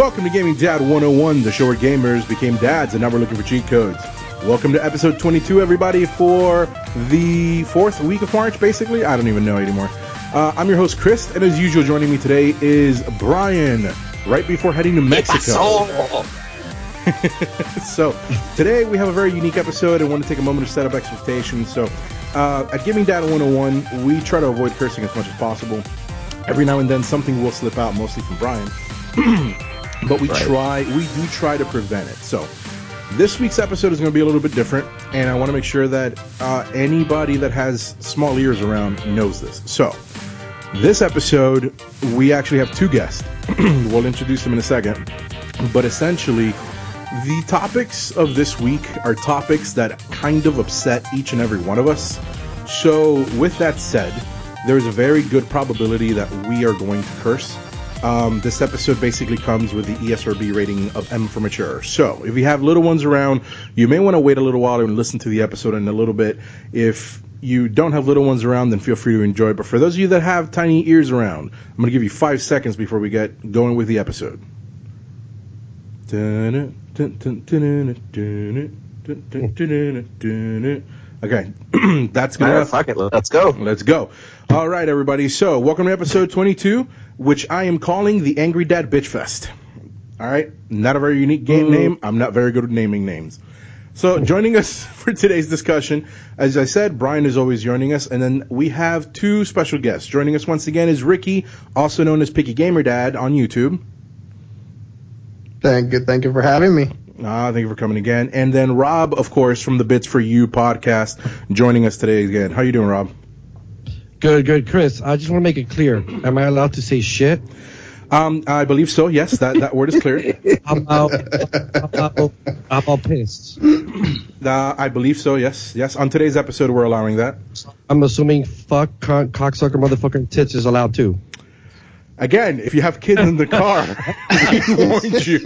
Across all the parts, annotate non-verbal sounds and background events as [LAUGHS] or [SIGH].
Welcome to Gaming Dad 101, the show where gamers became dads and now we're looking for cheat codes. Welcome to episode 22, everybody, for the fourth week of March, basically. I don't even know anymore. Uh, I'm your host, Chris, and as usual, joining me today is Brian, right before heading to Mexico. [LAUGHS] so, today we have a very unique episode. and want to take a moment to set up expectations. So, uh, at Gaming Dad 101, we try to avoid cursing as much as possible. Every now and then, something will slip out, mostly from Brian. [CLEARS THROAT] but we right. try, we do try to prevent it. So, this week's episode is going to be a little bit different, and I want to make sure that uh, anybody that has small ears around knows this. So, this episode, we actually have two guests. [CLEARS THROAT] we'll introduce them in a second. But essentially, the topics of this week are topics that kind of upset each and every one of us. So, with that said, there's a very good probability that we are going to curse. Um, this episode basically comes with the ESRB rating of M for mature. So, if you have little ones around, you may want to wait a little while and listen to the episode in a little bit. If you don't have little ones around, then feel free to enjoy. But for those of you that have tiny ears around, I'm going to give you five seconds before we get going with the episode. [LAUGHS] Okay, [CLEARS THROAT] that's gonna. Right, fuck it, let's go. Let's go. All right, everybody. So, welcome to episode 22, which I am calling the Angry Dad Bitch Fest. All right, not a very unique game mm. name. I'm not very good at naming names. So, joining us [LAUGHS] for today's discussion, as I said, Brian is always joining us, and then we have two special guests. Joining us once again is Ricky, also known as Picky Gamer Dad on YouTube. Thank you, thank you for having me. Ah, thank you for coming again. And then Rob, of course, from the Bits for You podcast, joining us today again. How you doing, Rob? Good, good, Chris. I just want to make it clear. [CLEARS THROAT] Am I allowed to say shit? Um, I believe so. Yes, that, that word is clear. [LAUGHS] I'm out. I'm out, pissed. [CLEARS THROAT] Uh, I believe so. Yes, yes. On today's episode, we're allowing that. I'm assuming fuck, cocksucker, motherfucking tits is allowed too. Again, if you have kids in the car, [LAUGHS] we warned you.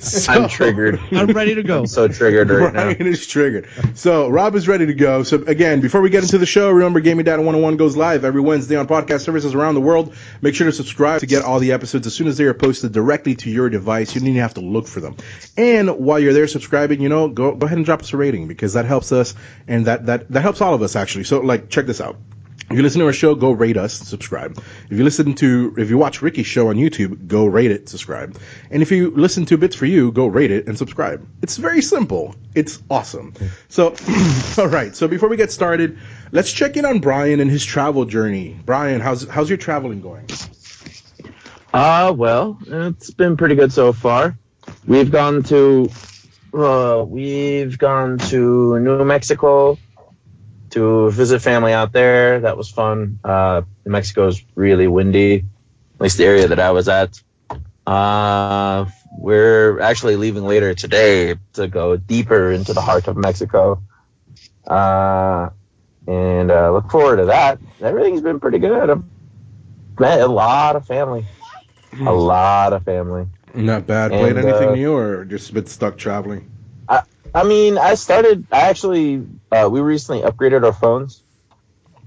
So, I'm triggered. I'm ready to go. I'm so triggered right Brian now. is triggered. So Rob is ready to go. So again, before we get into the show, remember Gaming Dad 101 goes live every Wednesday on podcast services around the world. Make sure to subscribe to get all the episodes as soon as they are posted directly to your device. You don't even have to look for them. And while you're there subscribing, you know, go go ahead and drop us a rating because that helps us and that that that helps all of us actually. So like check this out. If you listen to our show, go rate us, subscribe. If you listen to, if you watch Ricky's show on YouTube, go rate it, subscribe. And if you listen to Bits for You, go rate it and subscribe. It's very simple. It's awesome. So, [CLEARS THROAT] all right. So before we get started, let's check in on Brian and his travel journey. Brian, how's how's your traveling going? Uh, well, it's been pretty good so far. We've gone to, uh, we've gone to New Mexico, to visit family out there. That was fun. Uh, Mexico is really windy, at least the area that I was at. Uh, we're actually leaving later today to go deeper into the heart of Mexico. Uh, and uh, look forward to that. Everything's been pretty good. I've met a lot of family. A lot of family. Not bad. And, Played anything uh, new or just a bit stuck traveling? I mean, I started. I actually uh, we recently upgraded our phones,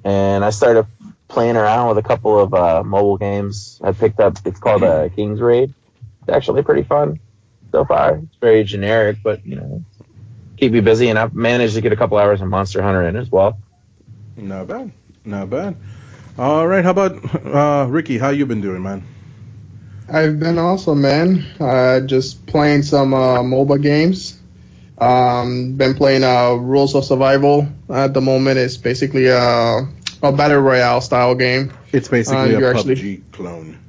and I started playing around with a couple of uh, mobile games. I picked up. It's called uh, King's Raid. It's actually pretty fun so far. It's very generic, but you know, keep you busy. And I've managed to get a couple hours of Monster Hunter in as well. Not bad. Not bad. All right. How about uh, Ricky? How you been doing, man? I've been awesome, man. Uh, just playing some uh, mobile games. Um, been playing uh, Rules of Survival at the moment. It's basically a, a battle royale style game. It's basically uh, a PUBG actually, clone.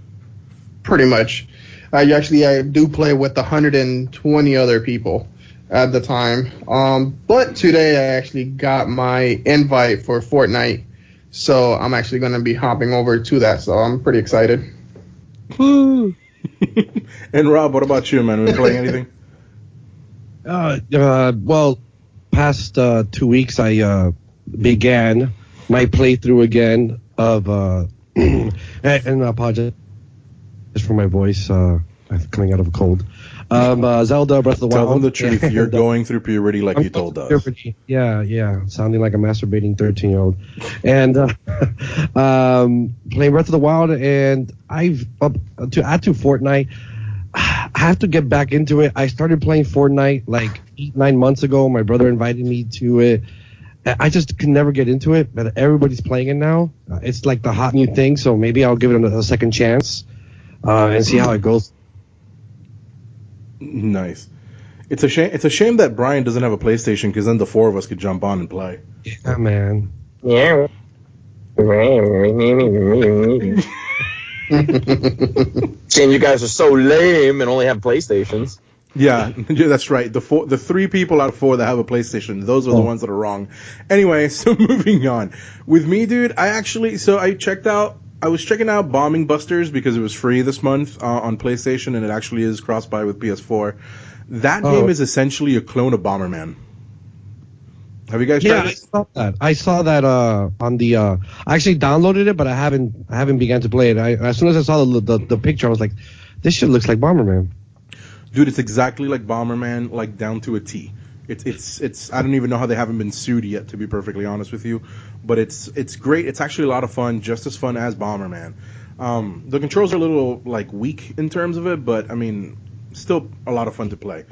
Pretty much. Uh, you actually I do play with 120 other people at the time. Um, but today I actually got my invite for Fortnite, so I'm actually going to be hopping over to that. So I'm pretty excited. [LAUGHS] and Rob, what about you, man? Been playing anything? [LAUGHS] Uh, uh, well, past uh, two weeks, I uh, began my playthrough again of, uh, [CLEARS THROAT] and, and I apologize just for my voice uh, coming out of a cold. Um, uh, Zelda Breath of the Wild. Tell them the truth. You're [LAUGHS] going through puberty like I'm you told us. Puberty. Yeah, yeah. Sounding like a masturbating 13 year old. And uh, [LAUGHS] um, playing Breath of the Wild, and I've to add to Fortnite. [SIGHS] I have to get back into it. I started playing Fortnite like eight, nine months ago. My brother invited me to it. I just can never get into it, but everybody's playing it now. Uh, it's like the hot new thing, so maybe I'll give it a, a second chance uh, and see how it goes. Nice. It's a shame. It's a shame that Brian doesn't have a PlayStation because then the four of us could jump on and play. Yeah, man. Yeah. [LAUGHS] [LAUGHS] [LAUGHS] Saying you guys are so lame and only have PlayStations. Yeah, that's right. The four, the three people out of four that have a PlayStation, those are the Oh. ones that are wrong. Anyway, [LAUGHS] so moving on. With me, dude, I actually, so I checked out, I was checking out Bombing Busters because it was free this month uh, on PlayStation, and it actually is cross-buy with PS4. That Oh. game is essentially a clone of Bomberman. Have you guys Yeah, tried I saw that. I saw that uh, on the. Uh, I actually downloaded it, but I haven't. I haven't began to play it. I, as soon as I saw the, the the picture, I was like, "This shit looks like Bomberman." Dude, it's exactly like Bomberman, like down to a T. It's it's it's. I don't even know how they haven't been sued yet, to be perfectly honest with you. But it's it's great. It's actually a lot of fun, just as fun as Bomberman. Um, the controls are a little like weak in terms of it, but I mean, still a lot of fun to play.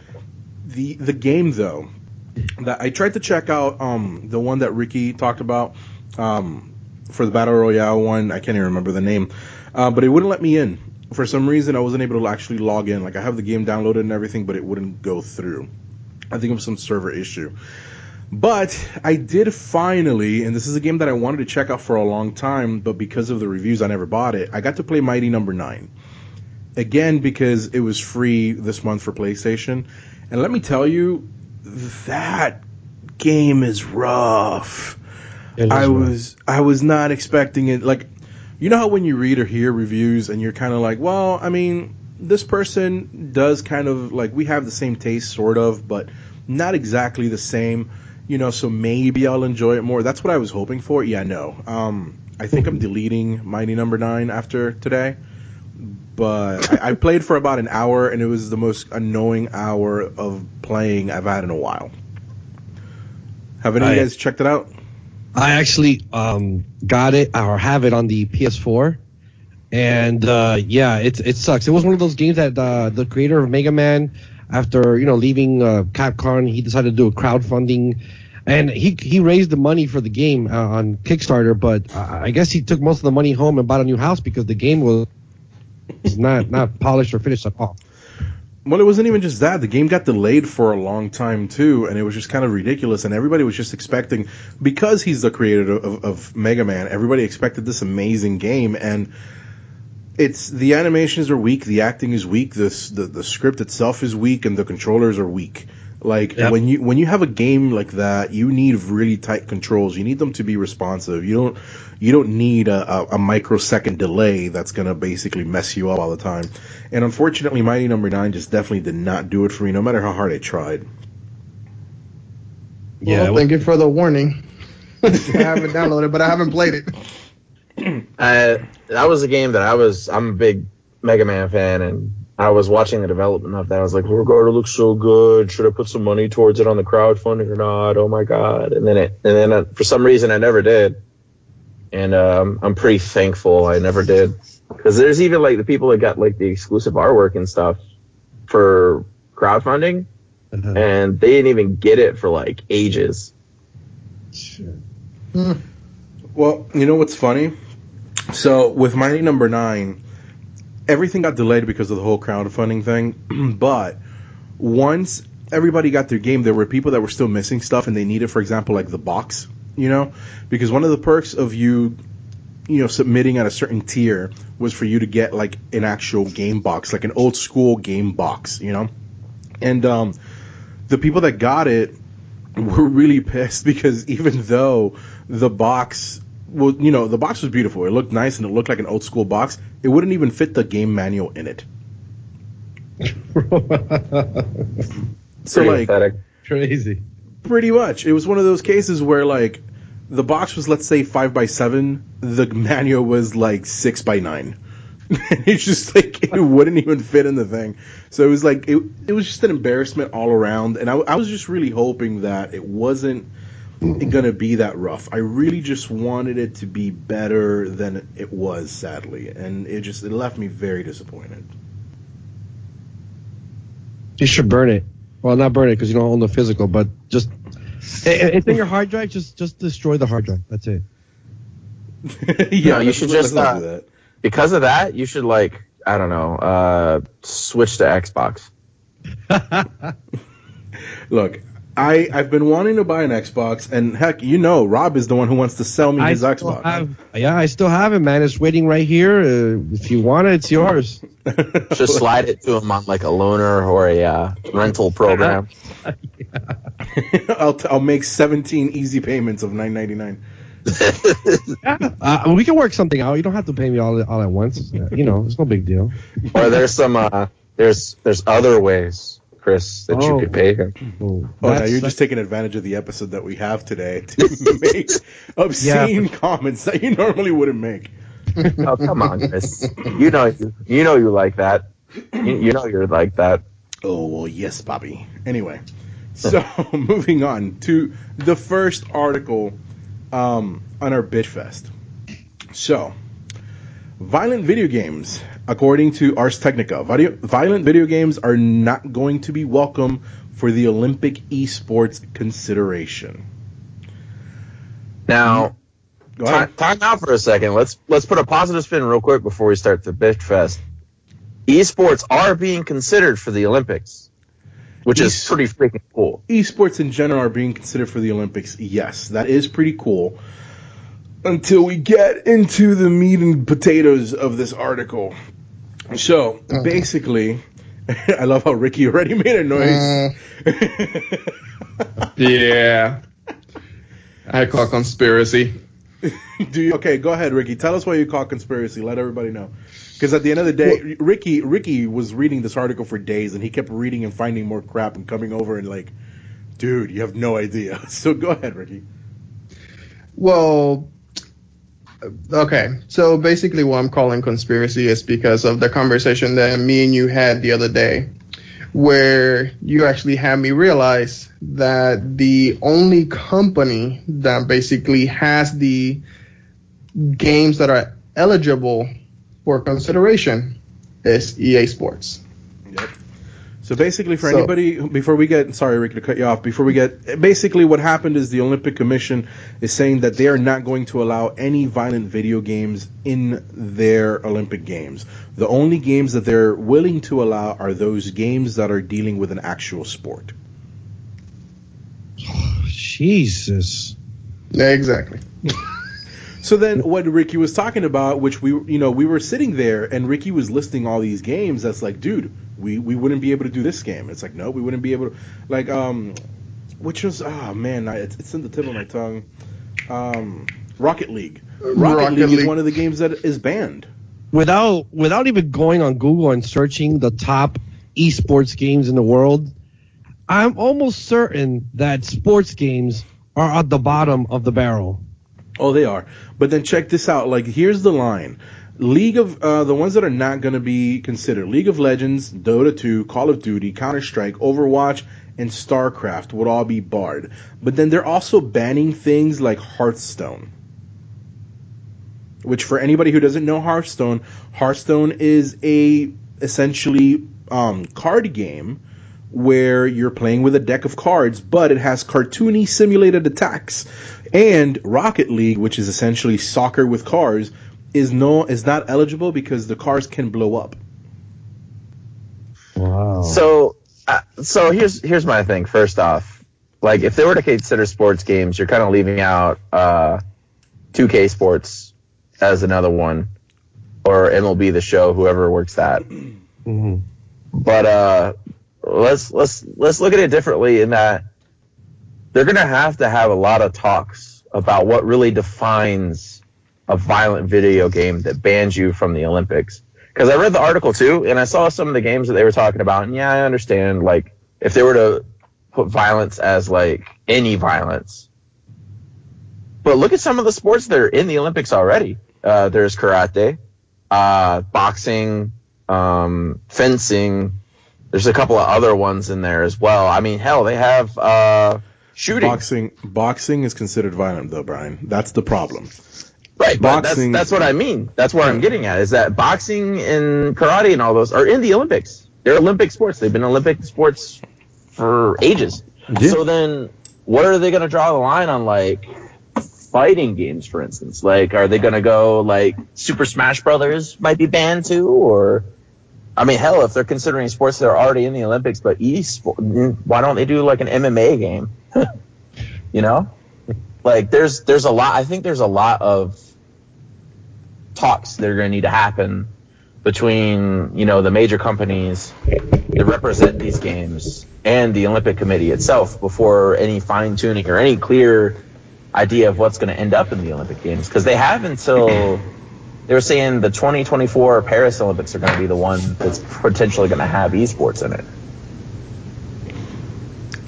The the game though, that I tried to check out um the one that Ricky talked about um for the battle royale one. I can't even remember the name, uh, but it wouldn't let me in for some reason. I wasn't able to actually log in. Like I have the game downloaded and everything, but it wouldn't go through. I think it was some server issue. But I did finally, and this is a game that I wanted to check out for a long time, but because of the reviews, I never bought it. I got to play Mighty Number Nine again because it was free this month for PlayStation. And let me tell you, that game is rough. Is I rough. was I was not expecting it. Like, you know how when you read or hear reviews and you're kind of like, well, I mean, this person does kind of like we have the same taste, sort of, but not exactly the same. You know, so maybe I'll enjoy it more. That's what I was hoping for. Yeah, no. Um, I think I'm deleting Mighty Number Nine after today. But I, I played for about an hour, and it was the most annoying hour of playing I've had in a while. Have any of you guys checked it out? I actually um, got it or have it on the PS4, and uh, yeah, it it sucks. It was one of those games that uh, the creator of Mega Man, after you know leaving uh, Capcom, he decided to do a crowdfunding, and he he raised the money for the game uh, on Kickstarter, but uh, I guess he took most of the money home and bought a new house because the game was not not polished or finished at all. Well, it wasn't even just that. The game got delayed for a long time too, and it was just kind of ridiculous. And everybody was just expecting, because he's the creator of, of Mega Man, everybody expected this amazing game. And it's the animations are weak, the acting is weak, this the the script itself is weak, and the controllers are weak. Like Yep. when you when you have a game like that, you need really tight controls. You need them to be responsive. You don't you don't need a, a, a microsecond delay that's gonna basically mess you up all the time. And unfortunately, Mighty Number Nine just definitely did not do it for me, no matter how hard I tried. Well, Yeah, thank you for the warning. [LAUGHS] I haven't downloaded, but I haven't played it. [CLEARS THROAT] Uh, that was a game that I was. I'm a big Mega Man fan, and I was watching the development of that. I was like, "Oh God, it looks so good. Should I put some money towards it on the crowdfunding or not? Oh my God!" And then it, and then uh, for some reason, I never did. And um, I'm pretty thankful I never did, because there's even like the people that got like the exclusive artwork and stuff for crowdfunding, Uh-huh. and they didn't even get it for like ages. Well, you know what's funny? So with Mighty Number Nine, everything got delayed because of the whole crowdfunding thing. [CLEARS THROAT] but once everybody got their game, there were people that were still missing stuff, and they needed, for example, like the box. You know, because one of the perks of you, you know, submitting at a certain tier was for you to get like an actual game box, like an old school game box. You know, and um, the people that got it were really [LAUGHS] pissed because even though the box well you know the box was beautiful. It looked nice and it looked like an old school box. It wouldn't even fit the game manual in it. [LAUGHS] So Pretty like pathetic. Crazy. pretty much. It was one of those cases where like the box was let's say five by seven. The [LAUGHS] manual was like six by nine. [LAUGHS] It's just like it wouldn't even fit in the thing. So it was like it, it was just an embarrassment all around. And I, I was just really hoping that it wasn't gonna be that rough i really just wanted it to be better than it was sadly and it just it left me very disappointed You should burn it. Well, not burn it because you don't own the physical, but just it- it's in your hard drive. Just just destroy the hard drive. That's it. [LAUGHS] yeah, you should just, not uh, do that. Because of that, you should like I don't know, uh, switch to Xbox. [LAUGHS] Look, I I've been wanting to buy an Xbox, and heck, you know, Rob is the one who wants to sell me I his Xbox. have, yeah, I still have it, man. It's waiting right here. Uh, if you want it, it's yours. [LAUGHS] Just slide it to him on like a loaner or a uh, rental program. [LAUGHS] [LAUGHS] I'll t- I'll make 17 easy payments of 9.99. Uh, we can work something out. You don't have to pay me all all at once. Uh, you know, it's no big deal. or there's some uh, there's there's other ways, Chris, that you Oh. could pay him. Oh, Oh, now you're just taking advantage of the episode that we have today to [LAUGHS] make obscene comments that you normally wouldn't make. Oh come on, Chris. You know you you know you like that. You, you know you're like that. Oh well, yes, Bobby. Anyway, so [LAUGHS] moving on to the first article um, on our Bitfest. So, violent video games, according to Ars Technica, video, violent video games are not going to be welcome for the Olympic esports consideration. Now, Go ahead. time, time out for a second. Let's let's put a positive spin real quick before we start the Bitch Fest. Esports are being considered for the Olympics, which is pretty freaking cool. esports in general are being considered for the Olympics. Yes, that is pretty cool. Until we get into the meat and potatoes of this article. So basically, [LAUGHS] I love how Ricky already made a noise. Uh, [LAUGHS] yeah. I call conspiracy. [LAUGHS] Do you, okay, go ahead, Ricky. Tell us why you call conspiracy. Let everybody know. Because at the end of the day, Ricky Ricky was reading this article for days, and he kept reading and finding more crap and coming over and like, dude, you have no idea. So go ahead, Ricky. Well, okay. So basically, what I'm calling conspiracy is because of the conversation that me and you had the other day, where you actually had me realize that the only company that basically has the games that are eligible for consideration is EA Sports. Yep. So basically, for So- anybody, before we get, sorry, Ricky, to cut you off, before we get, basically what happened is the Olympic Commission is saying that they are not going to allow any violent video games in their Olympic Games. The only games that they're willing to allow are those games that are dealing with an actual sport. Jesus. Yeah, exactly. [LAUGHS] So then, what Ricky was talking about, which we, you know, we were sitting there, and Ricky was listing all these games. That's like, dude, we we wouldn't be able to do this game. It's like, no, we wouldn't be able to, like, um, which was, oh man, I, it's, it's in the tip of my tongue. Um, Rocket League. Rocket, Rocket League, is one of the games that is banned. Without without even going on Google and searching the top esports games in the world, I'm almost certain that sports games are at the bottom of the barrel. Oh, they are. But then check this out. Like, here's the line. League of uh, the ones that are not going to be considered: League of Legends, Dota 2, Call of Duty, Counter Strike, Overwatch, and StarCraft would all be barred. But then they're also banning things like Hearthstone. Which, for anybody who doesn't know Hearthstone, Hearthstone is a essentially um, card game where you're playing with a deck of cards, but it has cartoony simulated attacks. And Rocket League, which is essentially soccer with cars, is no is not eligible because the cars can blow up. Wow. So, uh, so here's here's my thing. First off, like if they were to consider sports games, you're kind of leaving out uh, 2K Sports as another one, or MLB The Show, whoever works that. hmm But uh, let's let's let's look at it differently in that they're gonna have to have a lot of talks about what really defines a violent video game that bans you from the Olympics. Because I read the article too, and I saw some of the games that they were talking about, and yeah, I understand. Like if they were to put violence as like any violence, but look at some of the sports that are in the Olympics already. Uh, there's karate, uh, boxing, um, fencing. There's a couple of other ones in there as well. I mean, hell, they have uh, shooting. Boxing boxing is considered violent though, Brian. That's the problem. Right, but boxing- that's, that's what I mean. That's what I'm getting at is that boxing and karate and all those are in the Olympics. they're Olympic sports. They've been Olympic sports for ages. Yeah. So then, what are they going to draw the line on, like fighting games, for instance? Like, are they going to go like Super Smash Brothers might be banned too, or I mean, hell, if they're considering sports that are already in the Olympics, but e-sport, why don't they do like an MMA game? [LAUGHS] you know, like there's there's a lot. I think there's a lot of talks that are going to need to happen between you know the major companies that represent these games and the Olympic Committee itself before any fine tuning or any clear idea of what's going to end up in the Olympic Games because they have until they were saying the 2024 Paris Olympics are going to be the one that's potentially going to have esports in it.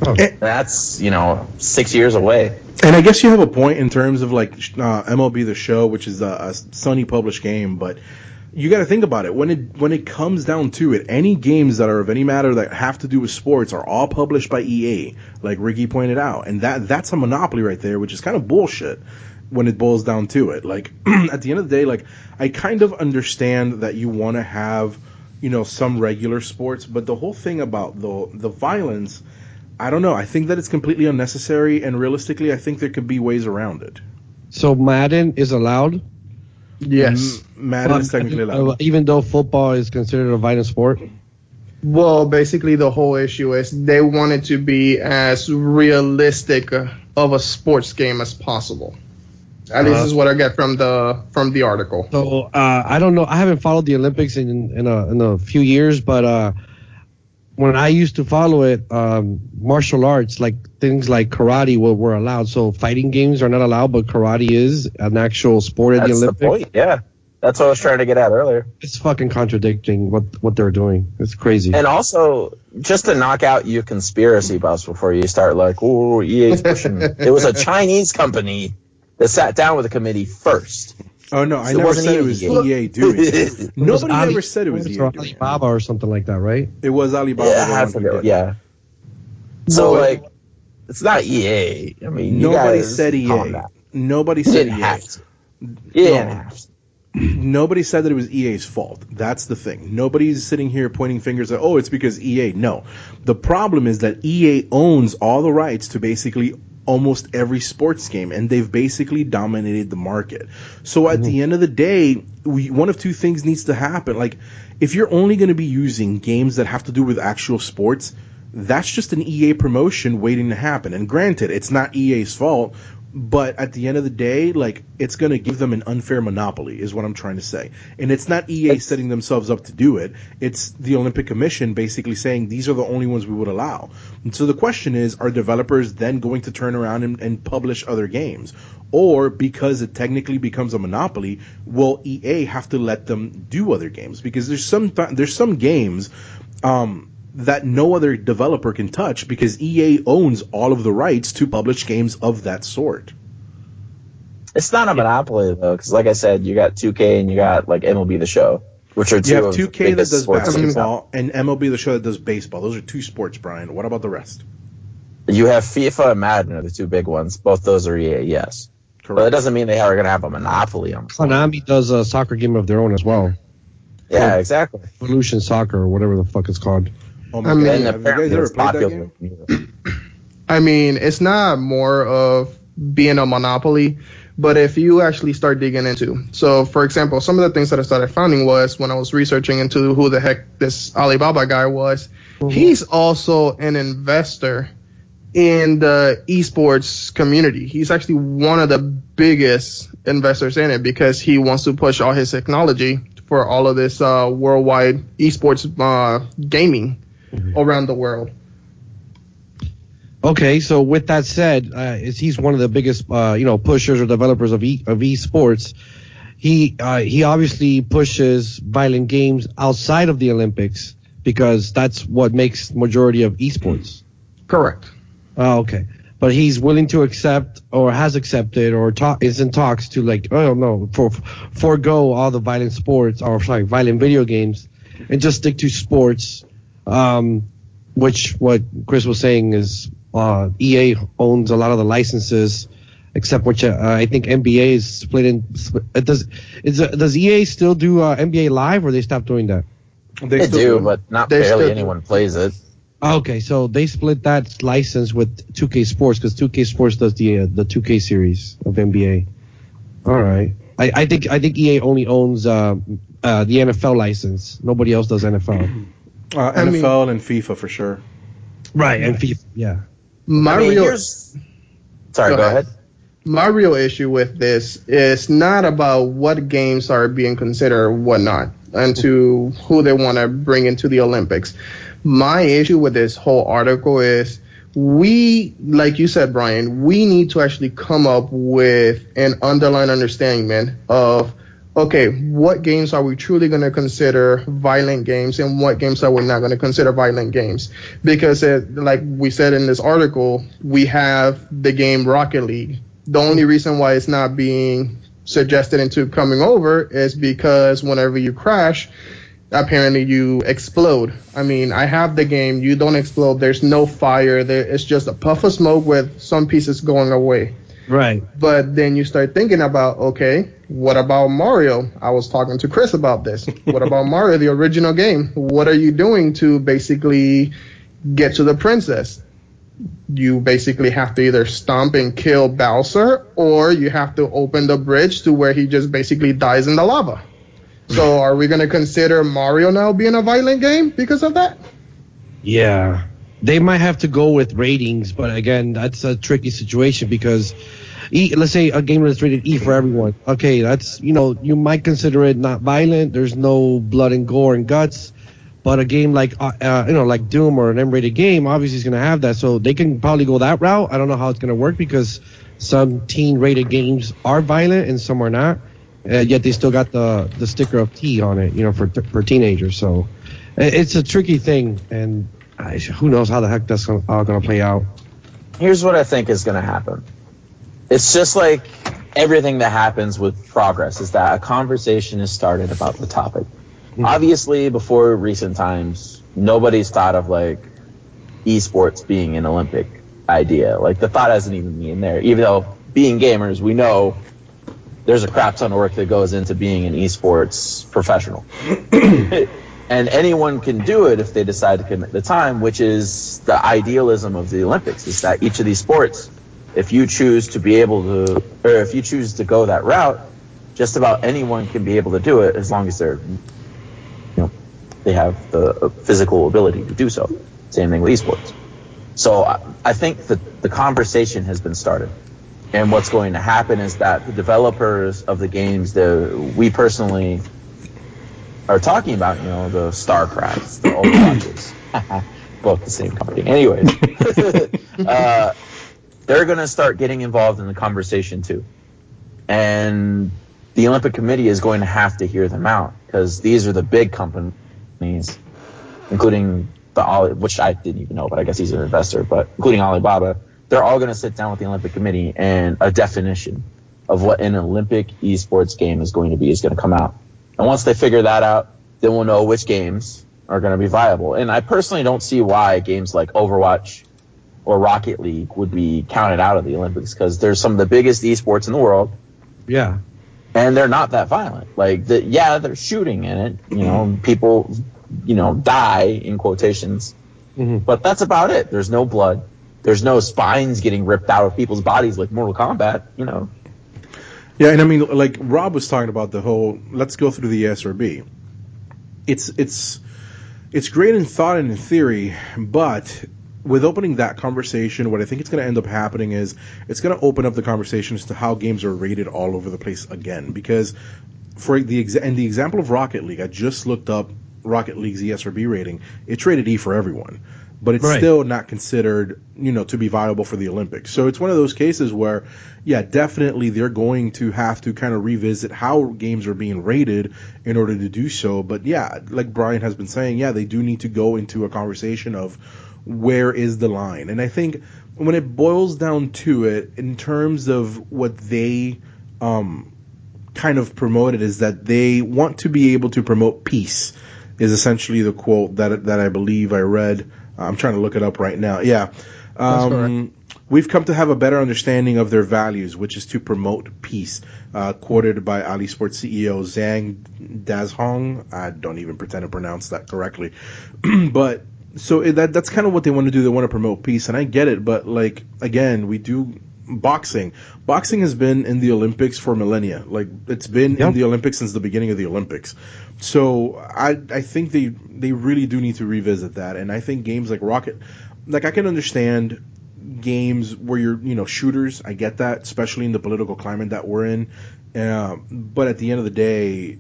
Eh. That's you know six years away. And I guess you have a point in terms of like uh, MLB The Show, which is a, a Sony published game, but you got to think about it when it when it comes down to it. Any games that are of any matter that have to do with sports are all published by EA, like Ricky pointed out, and that that's a monopoly right there, which is kind of bullshit when it boils down to it. Like [CLEARS THROAT] at the end of the day, like I kind of understand that you want to have you know some regular sports, but the whole thing about the the violence. I don't know. I think that it's completely unnecessary, and realistically, I think there could be ways around it. So Madden is allowed, Yes. M- Madden is Uh, technically uh, allowed. even though football is considered a violent sport. Well, basically, the whole issue is they wanted to be as realistic uh, of a sports game as possible. At least Uh-huh. is what I get from the from the article. So uh, I don't know. I haven't followed the Olympics in in a, in a few years, but uh, when I used to follow it, um, martial arts like things like karate were, were allowed. So fighting games are not allowed, but karate is an actual sport at the That's the Olympics. point. Yeah, that's what I was trying to get at earlier. It's fucking contradicting what what they're doing. It's crazy. And also, just to knock out you conspiracy buffs before you start like, oh, EA's pushing. it was a Chinese company that sat down with the committee first. Oh no, I So it never said it was EA. Doing [LAUGHS] it. It Nobody Ali- ever said it was EA doing. Alibaba or something like that, right? It was Alibaba. Yeah, the I one who forget. did it. Yeah. So Well, like, it's not EA. I mean, you Nobody said EA. Nobody said EA. have to. You didn't No. Nobody said that it was EA's fault. That's the thing. Nobody's sitting here pointing fingers at, oh, it's because EA. No. The problem is that EA owns all the rights to basically almost every sports game, and they've basically dominated the market. So at the end of the day, we, one of two things needs to happen. Like, if you're only going to be using games that have to do with actual sports, that's just an EA promotion waiting to happen. And granted, it's not EA's fault, but at the end of the day, like it's going to give them an unfair monopoly, is what I'm trying to say. And it's not EA setting themselves up to do it. It's the Olympic Commission basically saying these are the only ones we would allow. And so the question is, are developers then going to turn around and, and publish other games? Or because it technically becomes a monopoly, will EA have to let them do other games? Because there's some there's some games um, that no other developer can touch because EA owns all of the rights to publish games of that sort. It's not a monopoly though, because like I said, you got 2K and you got like MLB The Show, which are two You have of 2K that does basketball and MLB the show that does baseball. Those are two sports, Brian. What about the rest? You have FIFA and Madden are the two big ones. Both those are EA, yes. Correct. But that doesn't mean they are going to have a monopoly on. Konami does a soccer game of their own as well. Yeah, exactly. Evolution Soccer or whatever the fuck it's called. Oh my I mean! Have you guys ever it's played that game? [CLEARS THROAT] I mean, it's not more of being a monopoly, but if you actually start digging into, so for example, some of the things that I started finding was when I was researching into who the heck this Alibaba guy was, he's also an investor in the esports community. He's actually one of the biggest investors in it because he wants to push all his technology for all of this uh, worldwide esports uh, gaming around the world. Okay, so with that said, uh, is he's one of the biggest, uh, you know, pushers or developers of e- of esports. He uh, he obviously pushes violent games outside of the Olympics because that's what makes majority of esports. Correct. Oh, okay. But he's willing to accept or has accepted or talk is in talks to like oh no for forego all the violent sports or sorry violent video games and just stick to sports, um, which what Chris was saying is uh, EA owns a lot of the licenses, except which uh, I think NBA is split in. Split, uh, does is uh, does EA still do uh, NBA Live or they stopped doing that? They, They still do, but not They barely still do. anyone plays it. Okay, so they split that license with 2K Sports because 2K Sports does the uh, the 2K series of NBA. All right, I, I think I think EA only owns uh, uh, the NFL license. Nobody else does NFL. [CLEARS THROAT] uh, I mean- NFL and FIFA for sure. Right, and FIFA. Yeah. My I mean, real Sorry, Go go, ahead. ahead. my real issue with this is not about what games are being considered or whatnot and to who they want to bring into the Olympics. My issue with this whole article is we, like you said, Brian, we need to actually come up with an underlying understanding, man, of okay, what games are we truly going to consider violent games and what games are we not going to consider violent games? Because, it, like we said in this article, we have the game Rocket League. The only reason why it's not being suggested into coming over is because whenever you crash, apparently you explode. I mean, I have the game, you don't explode, there's no fire, there, it's just a puff of smoke with some pieces going away. Right. But then you start thinking about, okay, what about Mario? I was talking to Chris about this. What about [LAUGHS] Mario, the original game? What are you doing to basically get to the princess? You basically have to either stomp and kill Bowser, or you have to open the bridge to where he just basically dies in the lava. So [LAUGHS] are we going to consider Mario now being a violent game because of that? Yeah. They might have to go with ratings, but again, that's a tricky situation because E, let's say a game that's rated E for everyone. Okay, that's you know you might consider it not violent. There's no blood and gore and guts, but a game like uh, uh, you know like Doom or an M-rated game obviously is going to have that. So they can probably go that route. I don't know how it's going to work because some teen-rated games are violent and some are not. Uh, yet they still got the the sticker of T on it, you know, for for teenagers. So it's a tricky thing, and who knows how the heck that's gonna, all going to play out. Here's what I think is going to happen. It's just like everything that happens with progress is that a conversation is started about the topic. Hmm. Obviously, before recent times, nobody's thought of like esports being an Olympic idea. Like the thought hasn't even been there. Even though being gamers, we know there's a crap ton of work that goes into being an esports professional. [CLEARS THROAT] and anyone can do it if they decide to commit the time, which is the idealism of the Olympics, is that each of these sports, if you choose to be able to, or if you choose to go that route, just about anyone can be able to do it as long as they're, you know, they have the physical ability to do so. Same thing with esports. So I, think that the conversation has been started. And what's going to happen is that the developers of the games that we personally are talking about, you know, the StarCrafts, the Overwatches, [COUGHS] [LAUGHS] both the same company. Anyways, [LAUGHS] uh, they're going to start getting involved in the conversation too. And the Olympic Committee is going to have to hear them out because these are the big companies, including the Ali, which I didn't even know, but I guess he's an investor, but including Alibaba. They're all going to sit down with the Olympic Committee and a definition of what an Olympic esports game is going to be is going to come out. And once they figure that out, then we'll know which games are going to be viable. And I personally don't see why games like Overwatch or Rocket League would be counted out of the Olympics because they're some of the biggest esports in the world Yeah. and they're not that violent. Like, the, yeah, they're shooting in it. You know, people, you know, die in quotations, Mhm. but that's about it. There's no blood. There's no spines getting ripped out of people's bodies like Mortal Kombat. You know, Yeah, and I mean, like Rob was talking about the whole let's go through the ESRB. It's it's it's great in thought and in theory, but with opening that conversation, what I think it's going to end up happening is it's going to open up the conversation as to how games are rated all over the place again. Because for the exa- and the example of Rocket League, I just looked up Rocket League's ESRB rating. It's rated E for everyone, but it's Right. still not considered, you know, to be viable for the Olympics. So it's one of those cases where, yeah, definitely they're going to have to kind of revisit how games are being rated in order to do so. But yeah, like Brian has been saying, yeah, they do need to go into a conversation of where is the line. And I think when it boils down to it, in terms of what they um, kind of promoted is that they want to be able to promote peace is essentially the quote that that I believe I read. I'm trying to look it up right now. Yeah. Um, we've come to have a better understanding of their values, which is to promote peace. Uh, quoted by Ali Sports CEO Zhang Dazhong. I don't even pretend to pronounce that correctly, [CLEARS THROAT] but so that that's kind of what they want to do. They want to promote peace, and I get it. But like again, we do boxing. Boxing has been in the Olympics for millennia. Like it's been Yep. in the Olympics since the beginning of the Olympics. So I I think they they really do need to revisit that. And I think games like Rocket, like I can understand games where you're you know shooters. I get that, especially in the political climate that we're in. Uh, but at the end of the day,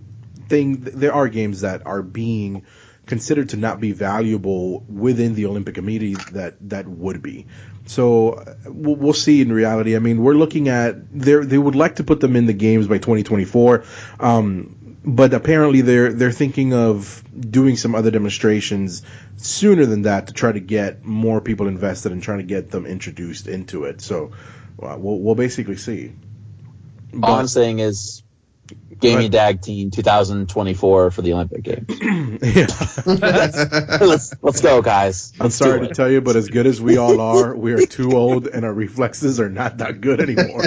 thing there are games that are being considered to not be valuable within the Olympic committee that that would be. So we'll, we'll see in reality. I mean, we're looking at they they would like to put them in the games by 2024. Um, but apparently they're they're thinking of doing some other demonstrations sooner than that to try to get more people invested and trying to get them introduced into it. So uh, we'll we'll basically see. All I'm saying is, Gaming Dad Team 2024 for the Olympic Games. [CLEARS THROAT] [LAUGHS] let's let's go, guys. I'm Let's do sorry to tell you, but as good as we all are, we are too old and our reflexes are not that good anymore.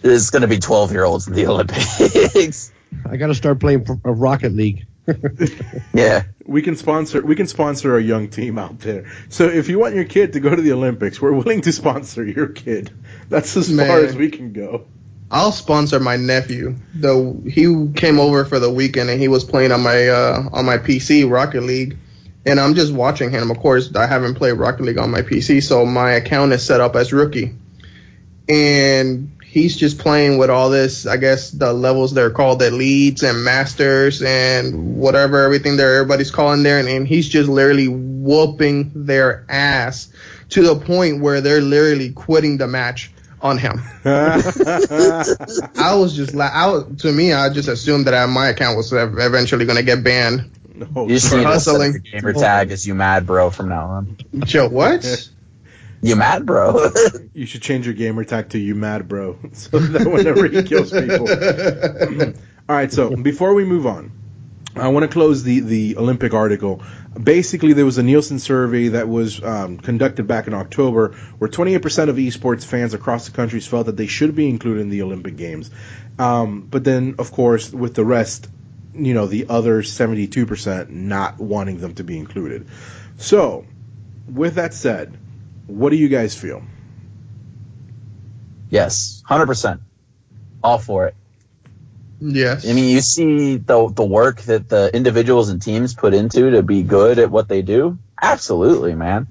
There's going to be 12 year olds in the Olympics. I got to start playing for, uh, Rocket League. [LAUGHS] yeah. We can sponsor we can sponsor a young team out there. So if you want your kid to go to the Olympics, we're willing to sponsor your kid. That's as Man. far as we can go. I'll sponsor my nephew. Though he came over for the weekend and he was playing on my uh, on my PC Rocket League, and I'm just watching him. Of course, I haven't played Rocket League on my PC, so my account is set up as rookie, and he's just playing with all this. I guess the levels they're called the leads and masters and whatever everything there everybody's calling there, and, and he's just literally whooping their ass to the point where they're literally quitting the match on him. [LAUGHS] [LAUGHS] I was just like, I was, to me, I just assumed that I, my account was eventually going to get banned. No, You just sorry. need to set hustling. your gamer tag as you mad bro from now on. Joe, what? [LAUGHS] You mad bro? you should change your gamer tag to you mad bro, so that whenever he kills people. All right, so before we move on, I want to close the the Olympic article. Basically, there was a Nielsen survey that was um, conducted back in October, where 28% of esports fans across the country felt that they should be included in the Olympic Games. Um, but then, of course, with the rest, you know, the other 72% not wanting them to be included. So, with that said, what do you guys feel? yes, 100%. All for it. Yes. I mean, you see the the work that the individuals and teams put into to be good at what they do. Absolutely, man.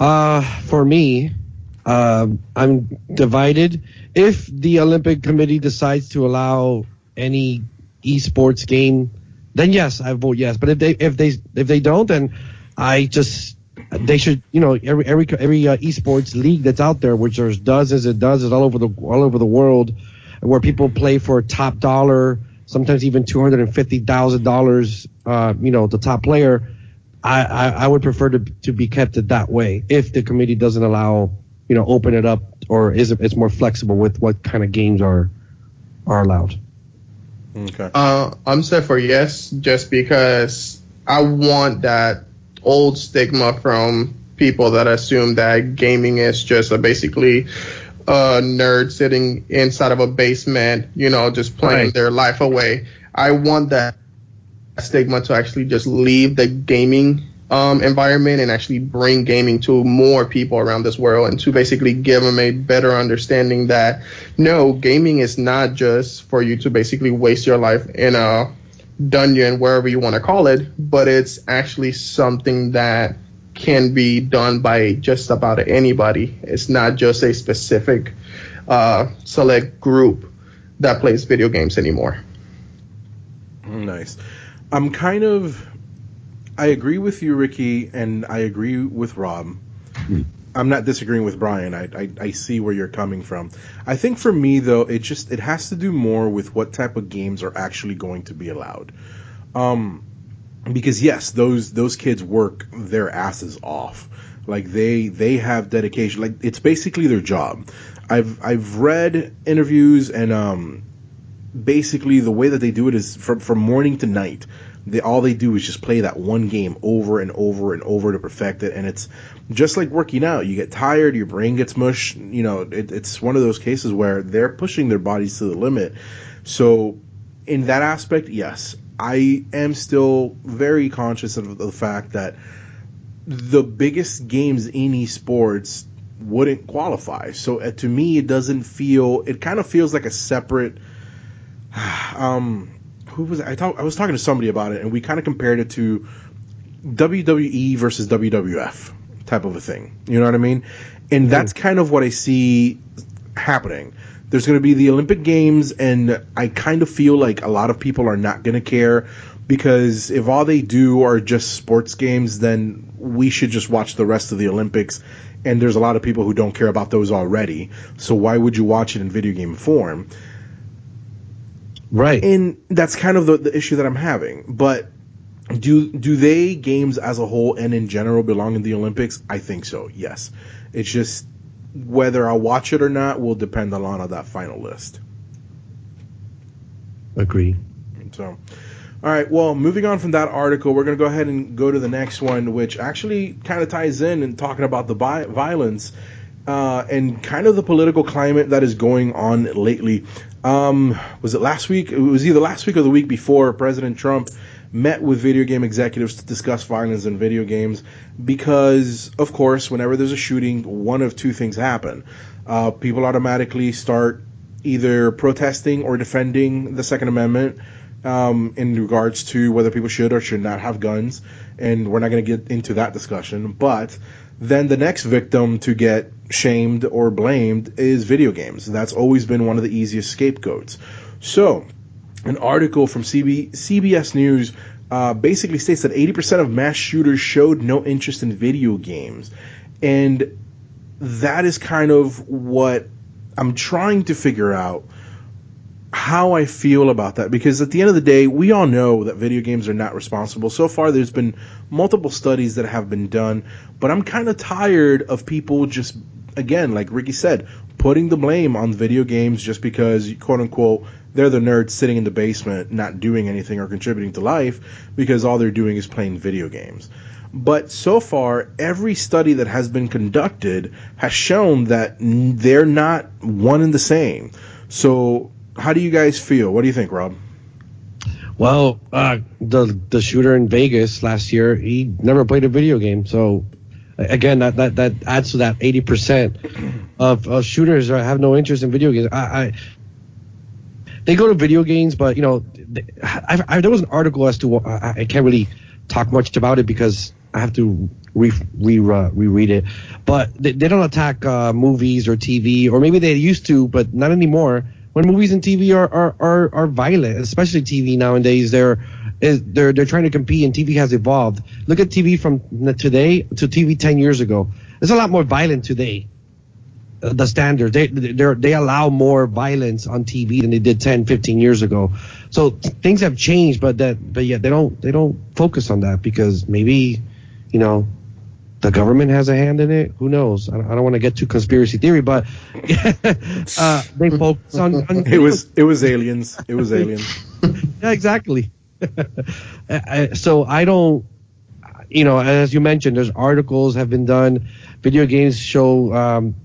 Uh, for me, um, I'm divided. If the Olympic Committee decides to allow any esports game, then yes, I vote yes. But if they if they if they don't, then I just they should you know every every every uh, esports league that's out there, which there's dozens and dozens all over the all over the world, where people play for top dollar, sometimes even two hundred and fifty thousand dollars. Uh, you know, the top player. I, I, I would prefer to to be kept it that way if the committee doesn't allow you know open it up or is it, it's more flexible with what kind of games are are allowed. Okay. Uh, I'm set for yes, just because I want that old stigma from people that assume that gaming is just a basically a nerd sitting inside of a basement, you know, just playing Right. their life away. I want that stigma to actually just leave the gaming um, environment and actually bring gaming to more people around this world and to basically give them a better understanding that no, gaming is not just for you to basically waste your life in a dungeon, wherever you want to call it, but it's actually something that can be done by just about anybody. It's not just a specific uh, select group that plays video games anymore. Nice. I'm kind of. I agree with you, Ricky, and I agree with Rob. I'm not disagreeing with Brian. I, I I see where you're coming from. I think for me though, it just it has to do more with what type of games are actually going to be allowed. Um, because yes, those those kids work their asses off. Like they they have dedication. Like it's basically their job. I've I've read interviews and um basically the way that they do it is from from morning to night They all they do is just play that one game over and over and over to perfect it, and it's just like working out. You get tired, your brain gets mush. You know, it, it's one of those cases where they're pushing their bodies to the limit. So, in that aspect, yes, I am still very conscious of the fact that the biggest games in esports wouldn't qualify. So uh, to me, it doesn't feel. It kind of feels like a separate. [SIGHS] Um, who was I? Talk, I was talking to somebody about it, and we kind of compared it to WWE versus WWF type of a thing. You know what I mean? And that's kind of what I see happening. There's going to be the Olympic Games, and I kind of feel like a lot of people are not going to care because if all they do are just sports games, then we should just watch the rest of the Olympics. And there's a lot of people who don't care about those already. So why would you watch it in video game form? Right. And that's kind of the, the issue that I'm having. But do do they games as a whole and in general belong in the Olympics? I think so. Yes. It's just whether I watch it or not will depend a lot on that final list. Agree. So, all right. Well, moving on from that article, we're going to go ahead and go to the next one, which actually kind of ties in and talking about the bi- violence uh, and kind of the political climate that is going on lately. Um, was it last week? It was either last week or the week before. President Trump met with video game executives to discuss violence in video games because, of course, whenever there's a shooting, one of two things happen. Uh, people automatically start either protesting or defending the Second Amendment um, in regards to whether people should or should not have guns. And we're not going to get into that discussion. But then the next victim to get shamed or blamed is video games. That's always been one of the easiest scapegoats. So, an article from CB, CBS News uh, basically states that 80% of mass shooters showed no interest in video games. And that is kind of what I'm trying to figure out how I feel about that because at the end of the day, we all know that video games are not responsible. So far, there's been multiple studies that have been done, but I'm kind of tired of people just, again, like Ricky said, putting the blame on video games just because, quote unquote, they're the nerds sitting in the basement not doing anything or contributing to life because all they're doing is playing video games. But so far, every study that has been conducted has shown that they're not one and the same. So, how do you guys feel? What do you think, Rob? Well, uh, the the shooter in Vegas last year, he never played a video game. So, again, that that, that adds to that eighty percent of, of shooters have no interest in video games. I, I they go to video games, but you know, I, I, there was an article as to I, I can't really talk much about it because I have to re, re uh, reread it. But they, they don't attack uh, movies or TV, or maybe they used to, but not anymore. When movies and TV are are, are, are violent, especially TV nowadays, they're they're they're trying to compete, and TV has evolved. Look at TV from today to TV ten years ago. It's a lot more violent today the standard. They they they allow more violence on TV than they did 10, 15 years ago. So things have changed, but that but yet they don't they don't focus on that because maybe you know the government has a hand in it. Who knows? I don't, I don't want to get too conspiracy theory, but [LAUGHS] uh, they focus on, on, It was it was aliens. It was aliens. [LAUGHS] yeah, exactly. [LAUGHS] so I don't. You know, as you mentioned, there's articles have been done. Video games show um,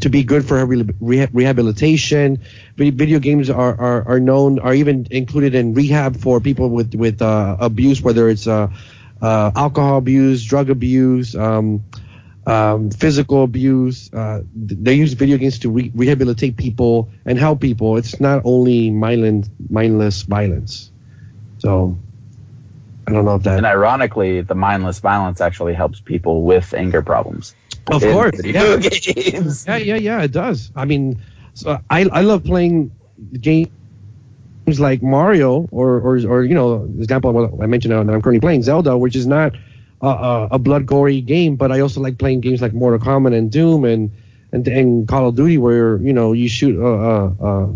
to be good for rehabilitation. Video games are, are, are known, are even included in rehab for people with with uh, abuse, whether it's uh, uh, alcohol abuse, drug abuse, um, um, physical abuse. Uh, they use video games to re- rehabilitate people and help people. It's not only mindless, mindless violence. So I don't know if that. And ironically, the mindless violence actually helps people with anger problems. Of course, yeah. games. Yeah, yeah, yeah. It does. I mean, so I I love playing games like Mario or or or you know, example I mentioned that I'm currently playing Zelda, which is not a, a blood gory game, but I also like playing games like Mortal Kombat and Doom and and, and Call of Duty, where you know you shoot uh, uh,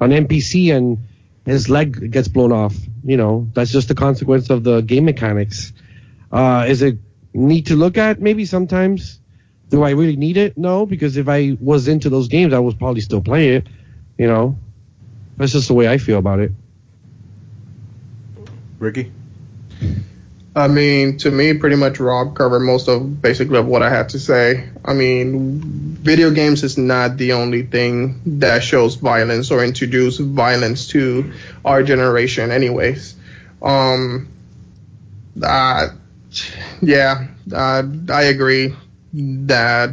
an NPC and his leg gets blown off. You know, that's just the consequence of the game mechanics. Uh, is it neat to look at? Maybe sometimes. Do I really need it? No, because if I was into those games, I was probably still playing it. You know, that's just the way I feel about it. Ricky. I mean, to me, pretty much Rob covered most of basically of what I had to say. I mean, video games is not the only thing that shows violence or introduce violence to our generation, anyways. Um, uh, yeah, uh, I agree that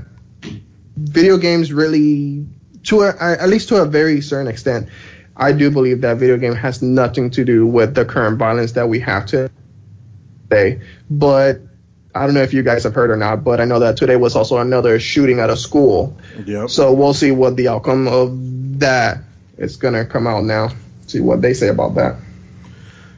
video games really, to a, at least to a very certain extent, I do believe that video game has nothing to do with the current violence that we have today. But I don't know if you guys have heard or not, but I know that today was also another shooting at a school. Yep. So we'll see what the outcome of that is gonna come out now. See what they say about that.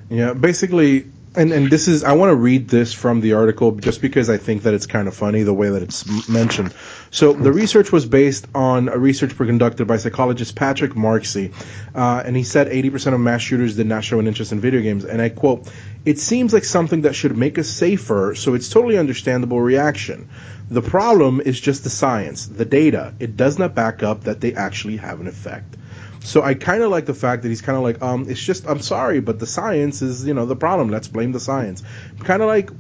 Yeah, basically, and and this is I want to read this from the article just because I think that it's kind of funny the way that it's mentioned. So the research was based on a research conducted by psychologist Patrick Marksey, uh, and he said 80% of mass shooters did not show an interest in video games. And I quote, "It seems like something that should make us safer, so it's totally understandable reaction. The problem is just the science, the data. It does not back up that they actually have an effect." So I kind of like the fact that he's kind of like, um, it's just, I'm sorry, but the science is, you know, the problem. Let's blame the science. Kind of like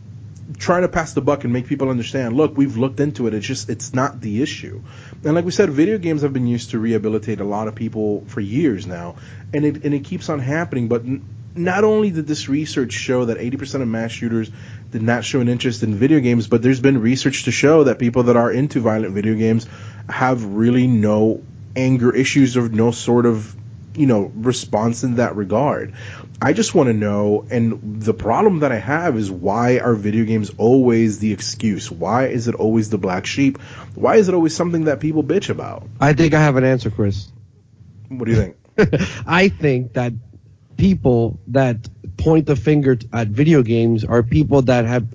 trying to pass the buck and make people understand. Look, we've looked into it. It's just, it's not the issue. And like we said, video games have been used to rehabilitate a lot of people for years now, and it and it keeps on happening. But n- not only did this research show that 80% of mass shooters did not show an interest in video games, but there's been research to show that people that are into violent video games have really no anger issues or no sort of you know response in that regard i just want to know and the problem that i have is why are video games always the excuse why is it always the black sheep why is it always something that people bitch about I think I have an answer, Chris. what do you think [LAUGHS] I think that people that point the finger at video games are people that have,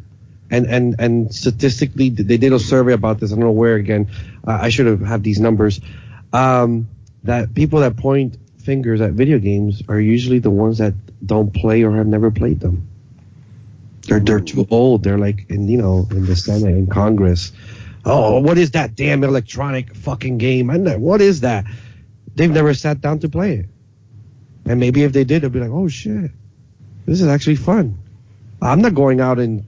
and and and statistically, they did a survey about this. I don't know where again. Uh, I should have had these numbers. Um, that people that point fingers at video games are usually the ones that don't play or have never played them. They're they're too old. They're like in you know in the Senate in Congress. Oh, what is that damn electronic fucking game? Know what is that? They've never sat down to play it. And maybe if they did, they'd be like, "Oh shit, this is actually fun." I'm not going out and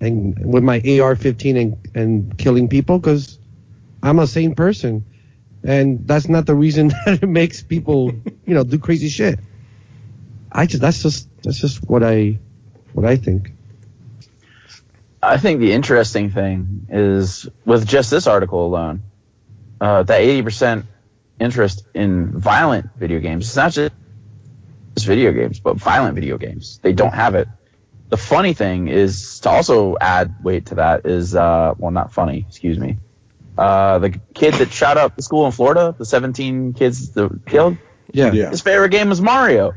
and with my AR-15 and and killing people because I'm a sane person, and that's not the reason [LAUGHS] that it makes people, you know, do crazy shit. I just that's just that's just what I what I think. I think the interesting thing is with just this article alone, uh, that 80% interest in violent video games. It's not just video games, but violent video games. They don't have it. The funny thing is to also add weight to that is, uh, well, not funny, excuse me. Uh, the kid that shot up the school in Florida, the 17 kids that killed, Yeah. yeah his favorite game was Mario.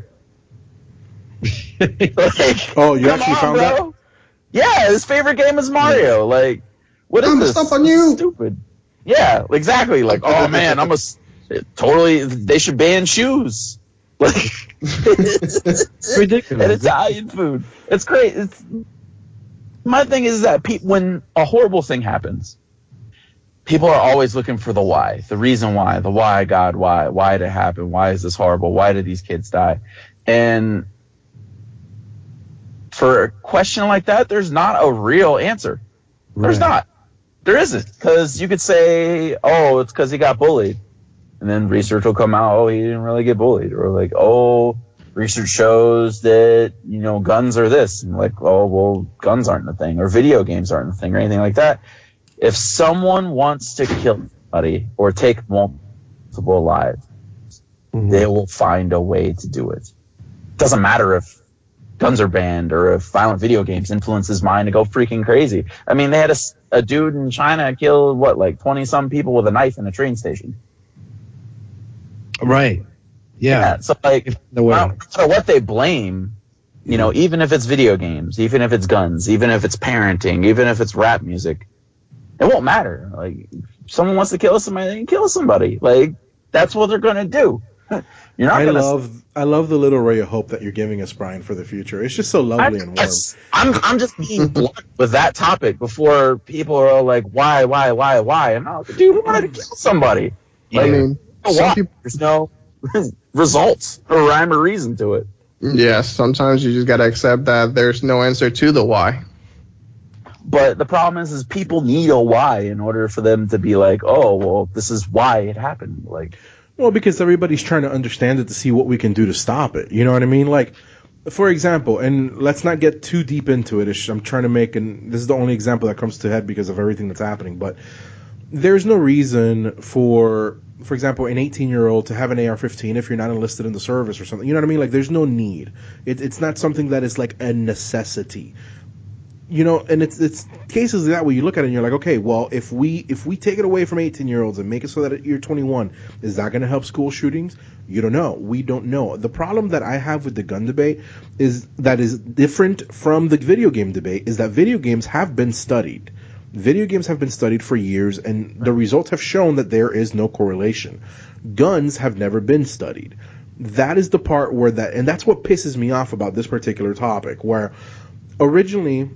[LAUGHS] Like, oh you actually on, found that bro. Yeah, his favorite game is Mario. Like, what is I'm this? stuck on you. Stupid. Yeah, exactly. Like, oh [LAUGHS] man, I'm a totally. They should ban shoes. [LAUGHS] Like, it's Ridiculous. And Italian food. It's great. It's my thing is that pe- when a horrible thing happens, people are always looking for the why, the reason why, the why, God, why, why did it happen? Why is this horrible? Why did these kids die? And for a question like that, there's not a real answer. There's not. There isn't. Because you could say, oh, it's because he got bullied. And then research will come out, oh, he didn't really get bullied. Or like, oh, research shows that, you know, guns are this. And like, oh, well, guns aren't the thing. Or video games aren't the thing. Or anything like that. If someone wants to kill somebody or take multiple lives, Mhm. they will find a way to do it. Doesn't matter if guns are banned or if violent video games influence his mind to go freaking crazy. I mean, they had a, a dude in China kill what, like 20 some people with a knife in a train station. Right. Yeah. So like, If the way. no matter what they blame, you know, even if it's video games, even if it's guns, even if it's parenting, even if it's rap music, it won't matter. Like, if someone wants to kill somebody, they can kill somebody. Like, that's what they're gonna do. [LAUGHS] You're not i gonna. love i love the little ray of hope that you're giving us brian for the future it's just so lovely and warm Yes, I'm, I'm just being [LAUGHS] blunt with that topic before people are all like, why, why, why, why? And I'm like, dude, we wanted to kill somebody. I Like, mean, no some why. people There's no [LAUGHS] results or rhyme or reason to it. Yes, sometimes you just gotta accept that there's no answer to the why. But the problem is, is people need a why in order for them to be like, oh, well, this is why it happened. Like, Well, because everybody's trying to understand it to see what we can do to stop it. You know what I mean? Like, for example, and let's not get too deep into it. I'm trying to make, and this is the only example that comes to head because of everything that's happening. But there's no reason for, for example, an 18 year old to have an AR-15 if you're not enlisted in the service or something. You know what I mean? Like, there's no need. It, it's not something that is like a necessity you know, and it's it's cases that where you look at it and you're like, okay, well, if we if we take it away from 18 year olds and make it so that you're 21, is that going to help school shootings? You don't know. We don't know. The problem that I have with the gun debate is that is different from the video game debate is that video games have been studied. Video games have been studied for years, and the results have shown that there is no correlation. Guns have never been studied. That is the part where that, and that's what pisses me off about this particular topic, where originally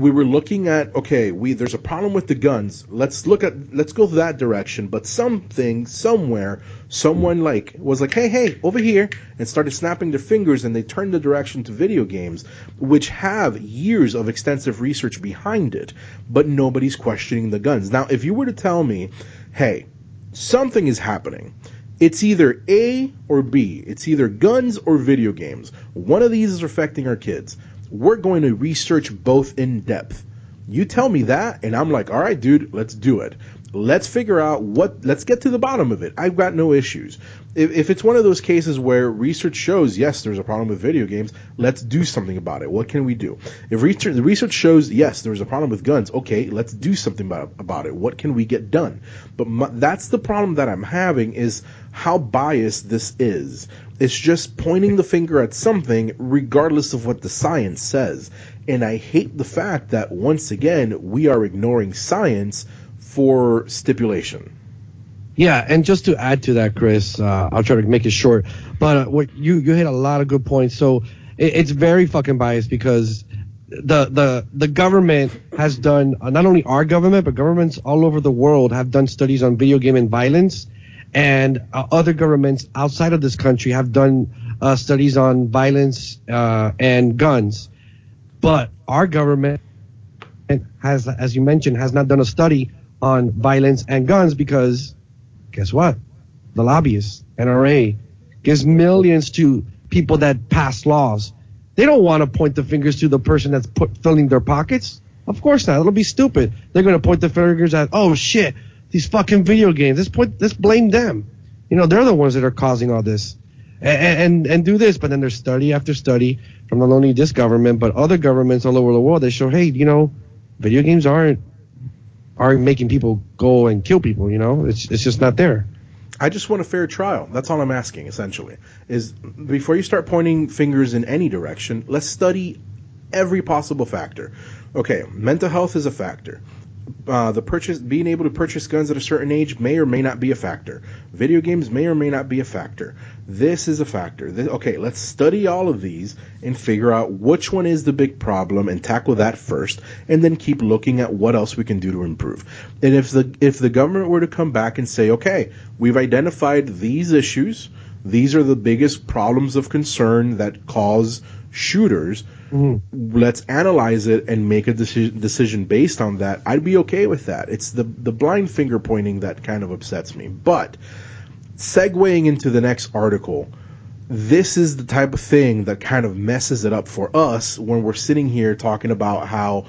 we were looking at okay we there's a problem with the guns let's look at let's go that direction but something somewhere someone like was like hey hey over here and started snapping their fingers and they turned the direction to video games which have years of extensive research behind it but nobody's questioning the guns now if you were to tell me hey something is happening it's either A or B. It's either guns or video games. One of these is affecting our kids. We're going to research both in depth. You tell me that, and I'm like, all right, dude, let's do it. Let's figure out what, let's get to the bottom of it. I've got no issues. If, if it's one of those cases where research shows, yes, there's a problem with video games, let's do something about it. What can we do? If research, the research shows, yes, there's a problem with guns, okay, let's do something about, about it. What can we get done? But my, that's the problem that I'm having is how biased this is. It's just pointing the finger at something regardless of what the science says. And I hate the fact that once again we are ignoring science for stipulation. Yeah, and just to add to that, Chris, uh, I'll try to make it short. But uh, what you you hit a lot of good points. So it, it's very fucking biased because the the the government has done uh, not only our government but governments all over the world have done studies on video game and violence, and uh, other governments outside of this country have done uh, studies on violence uh, and guns. But our government has, as you mentioned, has not done a study on violence and guns because guess what? The lobbyists, NRA, gives millions to people that pass laws. They don't want to point the fingers to the person that's put, filling their pockets. Of course not. It'll be stupid. They're going to point the fingers at, oh shit, these fucking video games. Let's point, let's blame them. You know, they're the ones that are causing all this. And, and, and do this, but then there's study after study from not only this government, but other governments all over the world. They show, hey, you know, video games aren't aren't making people go and kill people. You know, it's it's just not there. I just want a fair trial. That's all I'm asking, essentially. Is before you start pointing fingers in any direction, let's study every possible factor. Okay, mental health is a factor. Uh, the purchase, being able to purchase guns at a certain age may or may not be a factor. Video games may or may not be a factor. This is a factor. This, okay, let's study all of these and figure out which one is the big problem and tackle that first, and then keep looking at what else we can do to improve. And if the if the government were to come back and say, okay, we've identified these issues, these are the biggest problems of concern that cause shooters. Mm-hmm. Let's analyze it and make a deci- decision based on that. I'd be okay with that. It's the the blind finger pointing that kind of upsets me. But segueing into the next article, this is the type of thing that kind of messes it up for us when we're sitting here talking about how,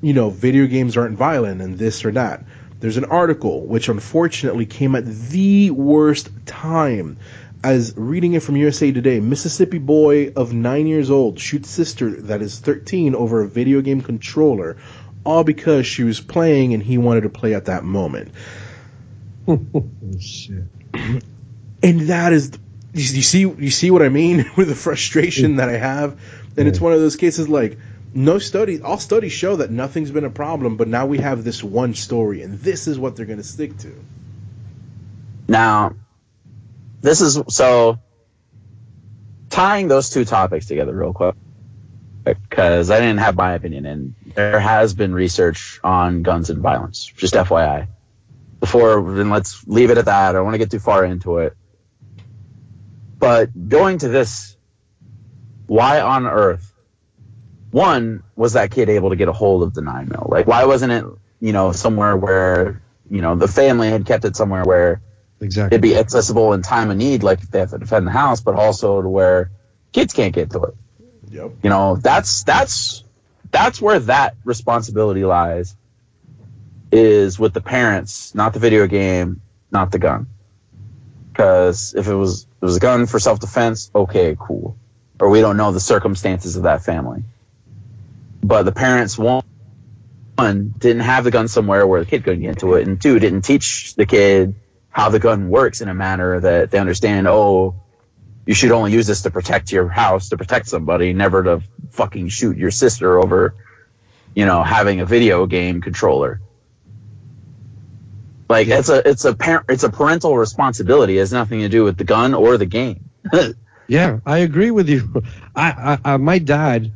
you know, video games aren't violent and this or that. There's an article which unfortunately came at the worst time. As reading it from USA Today, Mississippi boy of nine years old shoots sister that is 13 over a video game controller, all because she was playing and he wanted to play at that moment. [LAUGHS] Oh, shit. and that is you you see you see what I mean [LAUGHS] with the frustration that I have, and it's one of those cases like no study all studies show that nothing's been a problem, but now we have this one story, and this is what they're going to stick to. Now, this is so tying those two topics together real quick because I didn't have my opinion, and there has been research on guns and violence. Just FYI. Before, then let's leave it at that. I don't want to get too far into it. But going to this why on earth? One was that kid able to get a hold of the nine mil? Like, why wasn't it you know somewhere where you know the family had kept it somewhere where Exactly. it'd be accessible in time of need, like if they have to defend the house, but also to where kids can't get to it. Yep. You know, that's that's that's where that responsibility lies. Is with the parents, not the video game, not the gun. Because if it was it was a gun for self defense, okay, cool. Or we don't know the circumstances of that family. But the parents one one didn't have the gun somewhere where the kid couldn't get into it, and two didn't teach the kid how the gun works in a manner that they understand. Oh, you should only use this to protect your house, to protect somebody, never to fucking shoot your sister over, you know, having a video game controller. Like it's a it's a par- it's a parental responsibility. It has nothing to do with the gun or the game. [LAUGHS] Yeah, I agree with you. I, I, I my dad,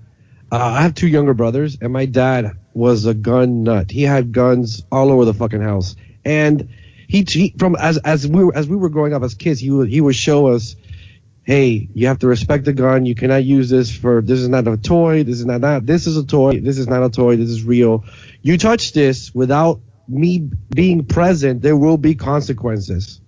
uh, I have two younger brothers, and my dad was a gun nut. He had guns all over the fucking house, and he, he from as as we were, as we were growing up as kids, he would he would show us, hey, you have to respect the gun. You cannot use this for this is not a toy. This is not that. This is a toy. This is not a toy. This is real. You touch this without me being present, there will be consequences.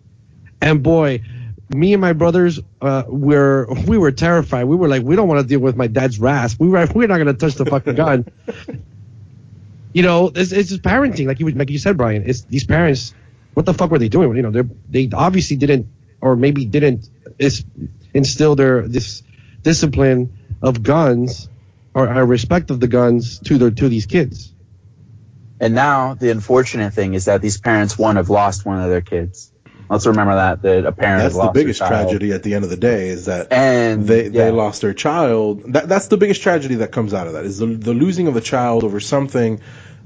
And boy, me and my brothers uh, were we were terrified. We were like, we don't want to deal with my dad's wrath. We were [LAUGHS] we're not gonna touch the fucking gun. [LAUGHS] you know, it's, it's just parenting, like you like you said, Brian. It's these parents. What the fuck were they doing? You know, they they obviously didn't, or maybe didn't is, instill their this discipline of guns or a respect of the guns to their to these kids. And now the unfortunate thing is that these parents one have lost one of their kids. Let's remember that that a parent That's has the lost their biggest child. tragedy at the end of the day is that And they they lost their child. That that's the biggest tragedy that comes out of that is the the losing of a child over something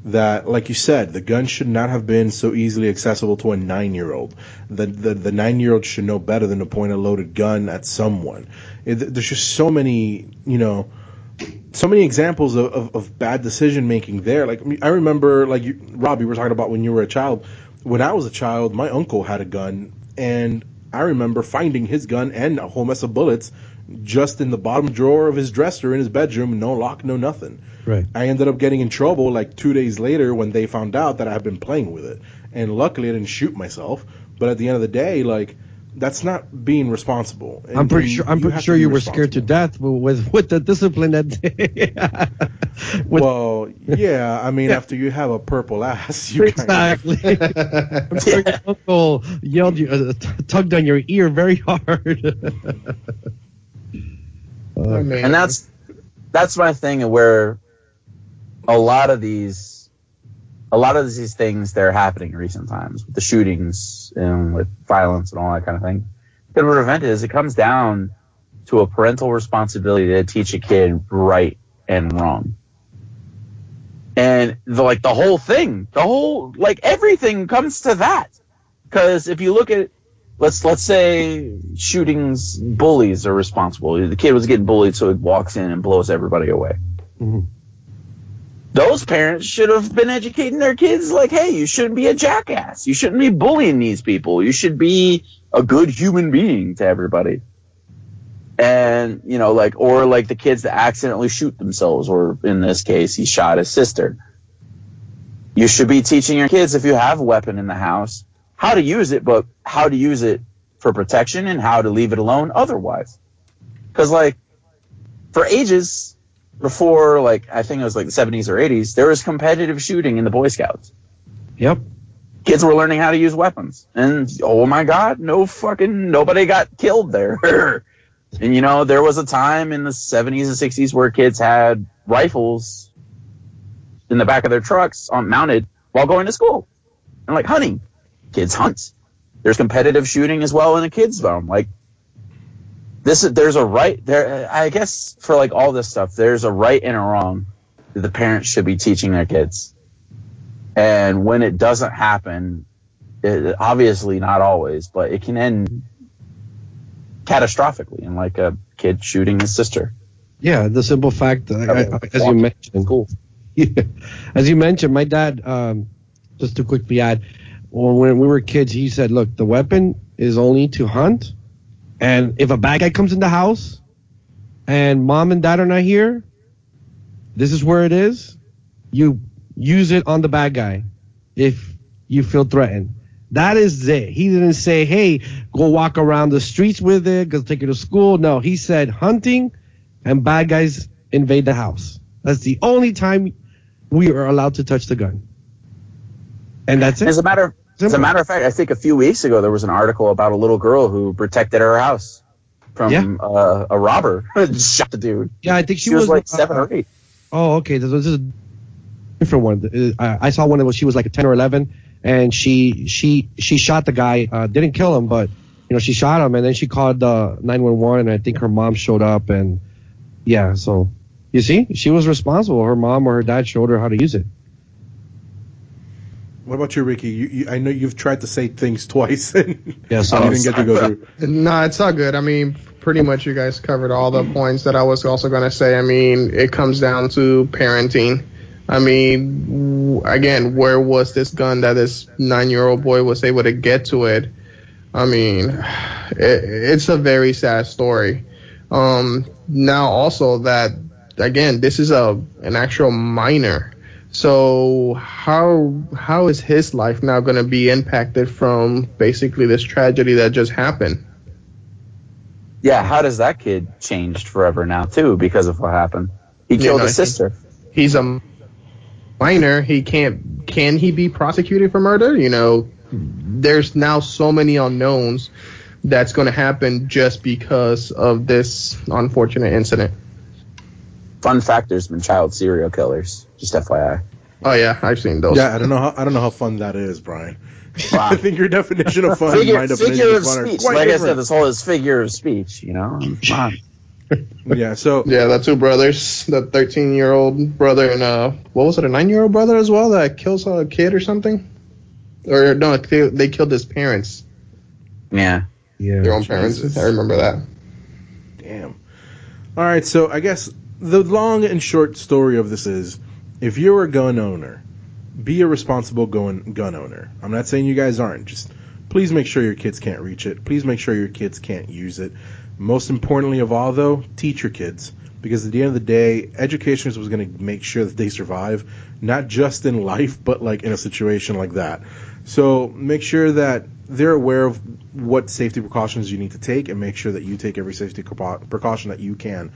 that, like you said, the gun should not have been so easily accessible to a nine year old. The the, the nine year old should know better than to point a loaded gun at someone. It, there's just so many, you know. So many examples of, of, of bad decision making there. Like I remember, like you, Rob, you were talking about when you were a child. When I was a child, my uncle had a gun, and I remember finding his gun and a whole mess of bullets just in the bottom drawer of his dresser in his bedroom, no lock, no nothing. Right. I ended up getting in trouble like two days later when they found out that I had been playing with it, and luckily I didn't shoot myself. But at the end of the day, like that's not being responsible. And I'm pretty you- sure. I'm you pretty sure you were scared to death with with the discipline that day. [LAUGHS] With- Well, yeah, I mean, after you have a purple ass, you kind of exactly. [LAUGHS] I'm sure your uncle yelled you, uh, t- tugged on your ear very hard. Oh, [LAUGHS] man. and that's that's my thing where a lot of these a lot of these things that are happening in recent times with the shootings and with violence and all that kind of thing. Can prevent it is it comes down to a parental responsibility to teach a kid right and wrong. And the, like the whole thing the whole like everything comes to that. Because if you look at let's let's say shootings bullies are responsible. The kid was getting bullied so he walks in and blows everybody away. Mhm. Those parents should have been educating their kids like hey you shouldn't be a jackass. You shouldn't be bullying these people. You should be a good human being to everybody. And you know like or like the kids that accidentally shoot themselves or in this case he shot his sister. You should be teaching your kids if you have a weapon in the house how to use it but how to use it for protection and how to leave it alone otherwise. Because like for ages before like i think it was like the 70s or 80s there was competitive shooting in the boy scouts. Yep. kids were learning how to use weapons. And oh my god no fucking nobody got killed there. [LAUGHS] And you know there was a time in the 70s and 60s where kids had rifles in the back of their trucks on mounted while going to school. And like hunting. Kids hunt. There's competitive shooting as well in a kids zone. Like this is there's a right there i guess for like all this stuff there's a right and a wrong that the parents should be teaching their kids and when it doesn't happen, it, obviously not always, but it can end catastrophically, and like a kid shooting his sister. Yeah, the simple fact, uh, I, I, as you mentioned, Cool. [LAUGHS] as you mentioned, my dad, um, just to quickly add, when we were kids, he said, "Look, the weapon is only to hunt, and if a bad guy comes in the house, and mom and dad are not here, this is where it is. You use it on the bad guy if you feel threatened. That is it. He didn't say, hey, go walk around the streets with it, go take it to school. No, he said hunting and bad guys invade the house. That's the only time we are allowed to touch the gun. And that's it. As a matter, as a matter of fact, I think a few weeks ago there was an article about a little girl who protected her house from Yeah. uh, a robber. [LAUGHS] Shot the dude. Yeah, I think She, she, was, like uh, seven or eight. Oh, okay. This, is a different one. Uh, I I saw one that was she was like a ten or eleven, and she she she shot the guy. Uh, didn't kill him, but you know she shot him, and then she called uh, nine one one, and I think her mom showed up, and yeah. So you see, she was responsible. Her mom or her dad showed her how to use it. What about you, Ricky? You, you, I know you've tried to say things twice [LAUGHS] and Yeah, you so didn't get to go through. No, it's all good. I mean, pretty much you guys covered all the points that I was also going to say. I mean, it comes down to parenting. I mean, w- again, where was this gun that this nine year old boy was able to get to it? I mean, it, it's a very sad story. Um, now, also that again, this is a an actual minor. So how how is his life now going to be impacted from basically this tragedy that just happened? Yeah, how does that kid changed forever now too because of what happened? He killed no, his he- sister. He's a minor. He can't. Can he be prosecuted for murder? You know, there's now so many unknowns that's going to happen just because of this unfortunate incident. Fun fact: There's been child serial killers. Just FYI. Oh yeah, I've seen those. Yeah, I don't know how I don't know how fun that is, Brian. Wow. [LAUGHS] I think your definition of fun, and Figure, my definition figure of of fun are speech. quite Like I said, this whole is figure of speech. You know, come on. [LAUGHS] yeah, so Yeah, the two brothers, the 13 year old brother and uh, what was it, a nine year old brother as well that kills a kid or something? Or no, they, they killed his parents, Yeah. Yeah. their own parents. I remember that. Damn. All right, so I guess the long and short story of this is if you're a gun owner, be a responsible gun gun owner. I'm not saying you guys aren't. Just please make sure your kids can't reach it. Please make sure your kids can't use it. Most importantly of all though, teach your kids because at the end of the day, education is going to make sure that they survive, not just in life, but like in a situation like that. So make sure that they're aware of what safety precautions you need to take, and make sure that you take every safety precaution that you can,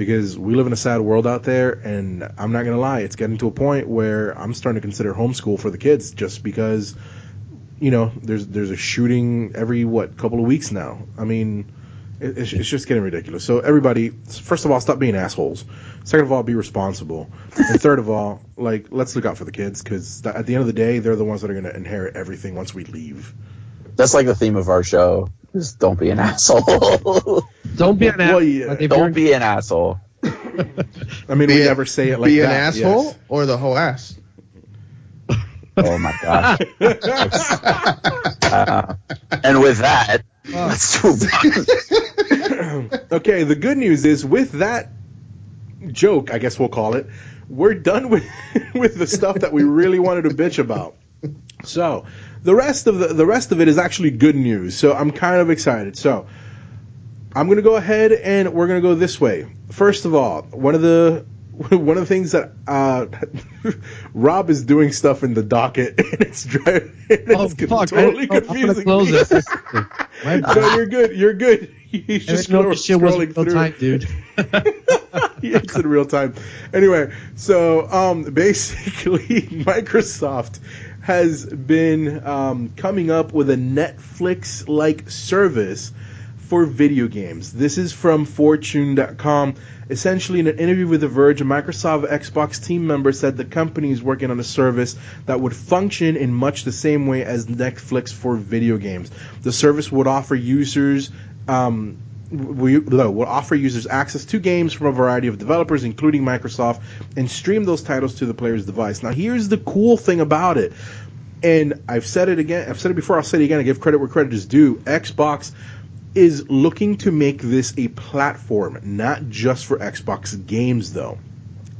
because we live in a sad world out there, and I'm not gonna lie, it's getting to a point where I'm starting to consider homeschool for the kids, just because, you know, there's there's a shooting every what couple of weeks now. I mean, it's, it's just getting ridiculous. So everybody, first of all, stop being assholes. Second of all, be responsible. And third of all, like let's look out for the kids because at the end of the day, they're the ones that are going to inherit everything once we leave. That's like the theme of our show. Just don't be an asshole. [LAUGHS] Don't be an Well, asshole. yeah, Like, don't be an asshole. I mean, Be we a- never say it like Be an asshole yes. or the whole ass. Oh my gosh. [LAUGHS] Uh, and with that, let's move on. [LAUGHS] okay, the good news is with that joke, I guess we'll call it, we're done with with the stuff that we really wanted to bitch about. So, the rest of the the rest of it is actually good news. So, I'm kind of excited. So, I'm going to go ahead and we're going to go this way. First of all, one of the [LAUGHS] one of the things that uh, [LAUGHS] Rob is doing stuff in the docket [LAUGHS] and it's driving Oh, it's fuck. totally I, I'm gonna close it. No, you're good. You're good. He's just scroll- this scrolling real through. time, dude. it's in real time. Anyway, so um, basically, Microsoft has been um, coming up with a Netflix-like service for video games. This is from Fortune.com. Essentially, in an interview with The Verge, a Microsoft Xbox team member said the company is working on a service that would function in much the same way as Netflix for video games. The service would offer users um, we will offer users access to games from a variety of developers, including Microsoft, and stream those titles to the player's device. Now, here's the cool thing about it, and I've said it again. I've said it before. I'll say it again. I give credit where credit is due. Xbox is looking to make this a platform, not just for Xbox games, though.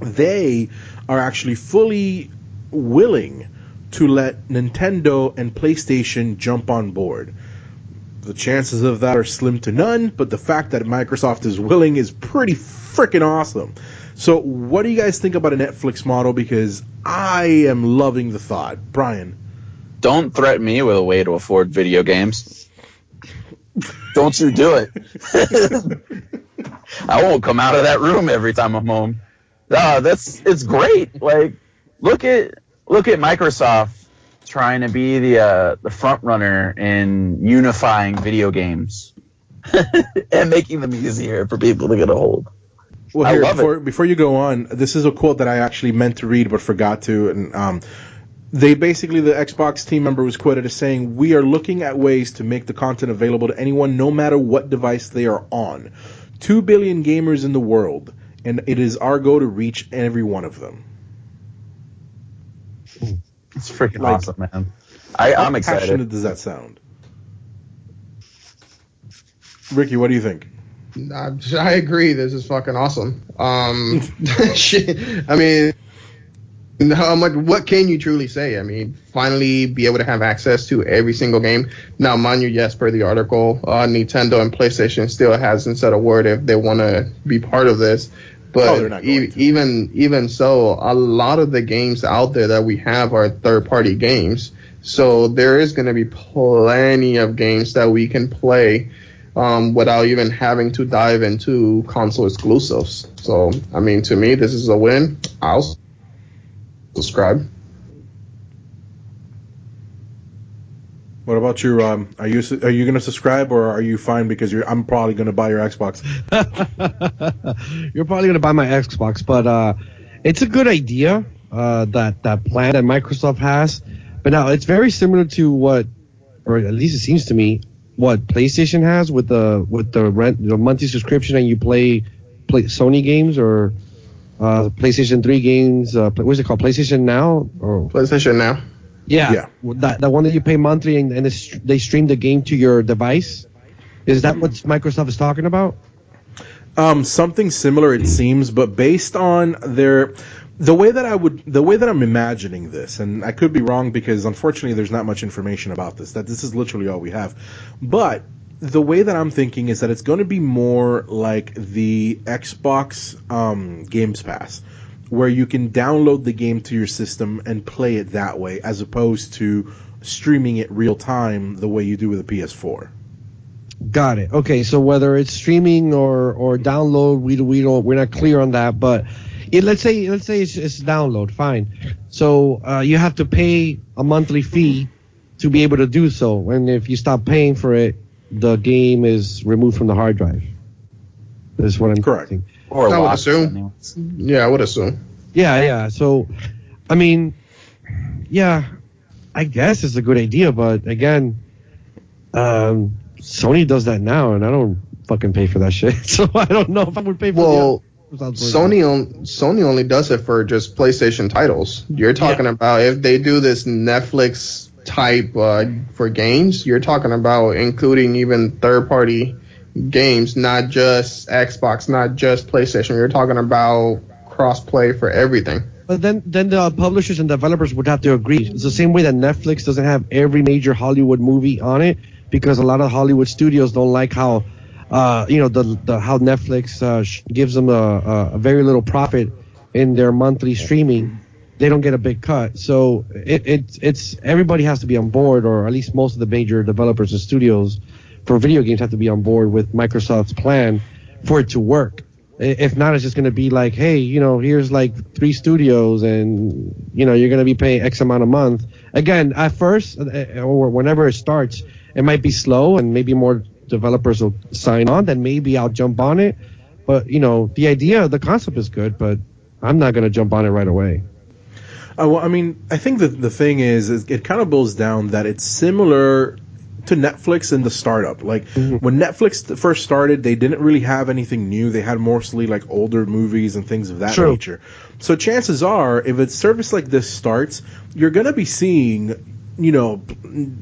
They are actually fully willing to let Nintendo and PlayStation jump on board The chances of that are slim to none, but the fact that Microsoft is willing is pretty freaking awesome. So, what do you guys think about a Netflix model? Because I am loving the thought. Brian. Don't threaten me with a way to afford video games. Don't you do it. [LAUGHS] I won't come out of that room every time I'm home. No, that's it's great. Like look at look at Microsoft trying to be the uh, the front runner in unifying video games [LAUGHS] and making them easier for people to get a hold. Well, here before it. before you go on, this is a quote that I actually meant to read but forgot to, and um, they basically the Xbox team member was quoted as saying, "We are looking at ways to make the content available to anyone, no matter what device they are on. Two billion gamers in the world, and it is our goal to reach every one of them." It's freaking Like- awesome, man. I, How I'm excited. passionate does that sound? Ricky, what do you think? I, I agree. This is fucking awesome. Um, [LAUGHS] shit. I mean, how much? What can you truly say? I mean, finally be able to have access to every single game. Now, mind you, yes, per the article, uh, Nintendo and PlayStation still hasn't said a word if they want to be part of this. Oh, But not e- even even so, a lot of the games out there that we have are third party games. So there is going to be plenty of games that we can play um, without even having to dive into console exclusives. So, I mean, to me, this is a win. I'll subscribe. What about you? Um, are you are you going to subscribe or are you fine because you're? I'm probably going to buy your Xbox. [LAUGHS] You're probably gonna buy my Xbox, but uh, it's a good idea. Uh, that that plan that Microsoft has, but now it's very similar to what, or at least it seems to me, what PlayStation has with the with the rent the monthly subscription and you play play Sony games or uh, PlayStation Three games. Uh, what's it called? PlayStation Now or PlayStation now. Yeah, Yeah. that that one that you pay monthly and, and it's, they stream the game to your device. Is that what Microsoft is talking about? Um, something similar, it seems, but based on their the way that I would the way that I'm imagining this, and I could be wrong because unfortunately there's not much information about this. That this is literally all we have, but the way that I'm thinking is that it's going to be more like the Xbox um, Games Pass, where you can download the game to your system and play it that way, as opposed to streaming it real time the way you do with a PS4. Got it. Okay, so whether it's streaming or or download, we we don't we're not clear on that. But it, let's say let's say it's, it's download, fine. So uh, you have to pay a monthly fee to be able to do so, and if you stop paying for it, the game is removed from the hard drive. That's what I'm Correct. thinking. Or I would assume. anyways. Yeah, I would assume. Yeah, yeah. So, I mean, yeah, I guess it's a good idea, but again, um, Sony does that now, and I don't fucking pay for that shit. [LAUGHS] So I don't know if I would pay for that. Well, the Sony on, Sony only does it for just PlayStation titles. You're talking about if they do this Netflix type uh, for games, you're talking about including even third party games, not just Xbox, not just PlayStation. You're talking about cross play for everything. But then, then the publishers and developers would have to agree. It's the same way that Netflix doesn't have every major Hollywood movie on it because a lot of Hollywood studios don't like how, uh, you know, the, the how Netflix uh, gives them a, a, a very little profit in their monthly streaming. They don't get a big cut. So it, it it's everybody has to be on board, or at least most of the major developers and studios for video games have to be on board with Microsoft's plan for it to work. If not, it's just going to be like, hey, you know, here's like three studios, and you know, you're going to be paying X amount a month. Again, at first, uh, or whenever it starts, it might be slow, and maybe more developers will sign on. Then maybe I'll jump on it. But you know, the idea, the concept is good, but I'm not going to jump on it right away. Uh, well, I mean, I think that the thing is, is it kind of boils down that it's similar to Netflix and the startup. Like mm-hmm. when Netflix first started, they didn't really have anything new. They had mostly like older movies and things of that True. nature. So chances are, if a service like this starts, you're gonna be seeing, you know,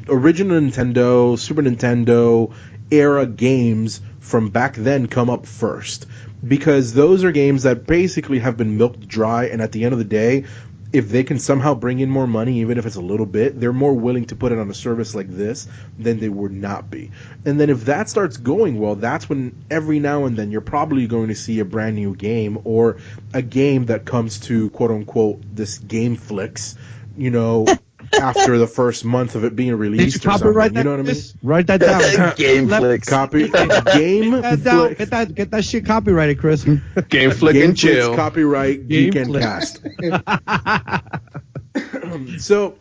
original Nintendo, Super Nintendo era games from back then come up first because those are games that basically have been milked dry and at the end of the day if they can somehow bring in more money, even if it's a little bit, they're more willing to put it on a service like this than they would not be. And then if that starts going well, that's when every now and then you're probably going to see a brand new game or a game that comes to quote unquote this game flicks, you know, [LAUGHS] after the first month of it being Did you released or something. You know what I mean? Chris? Write that down. Game Let- flicks. Copy [LAUGHS] game Get that, down. get that get that shit copyrighted, Chris. Game flick Game and chill. Copyright Game Geek and Cast. [LAUGHS] [CLEARS THROAT] so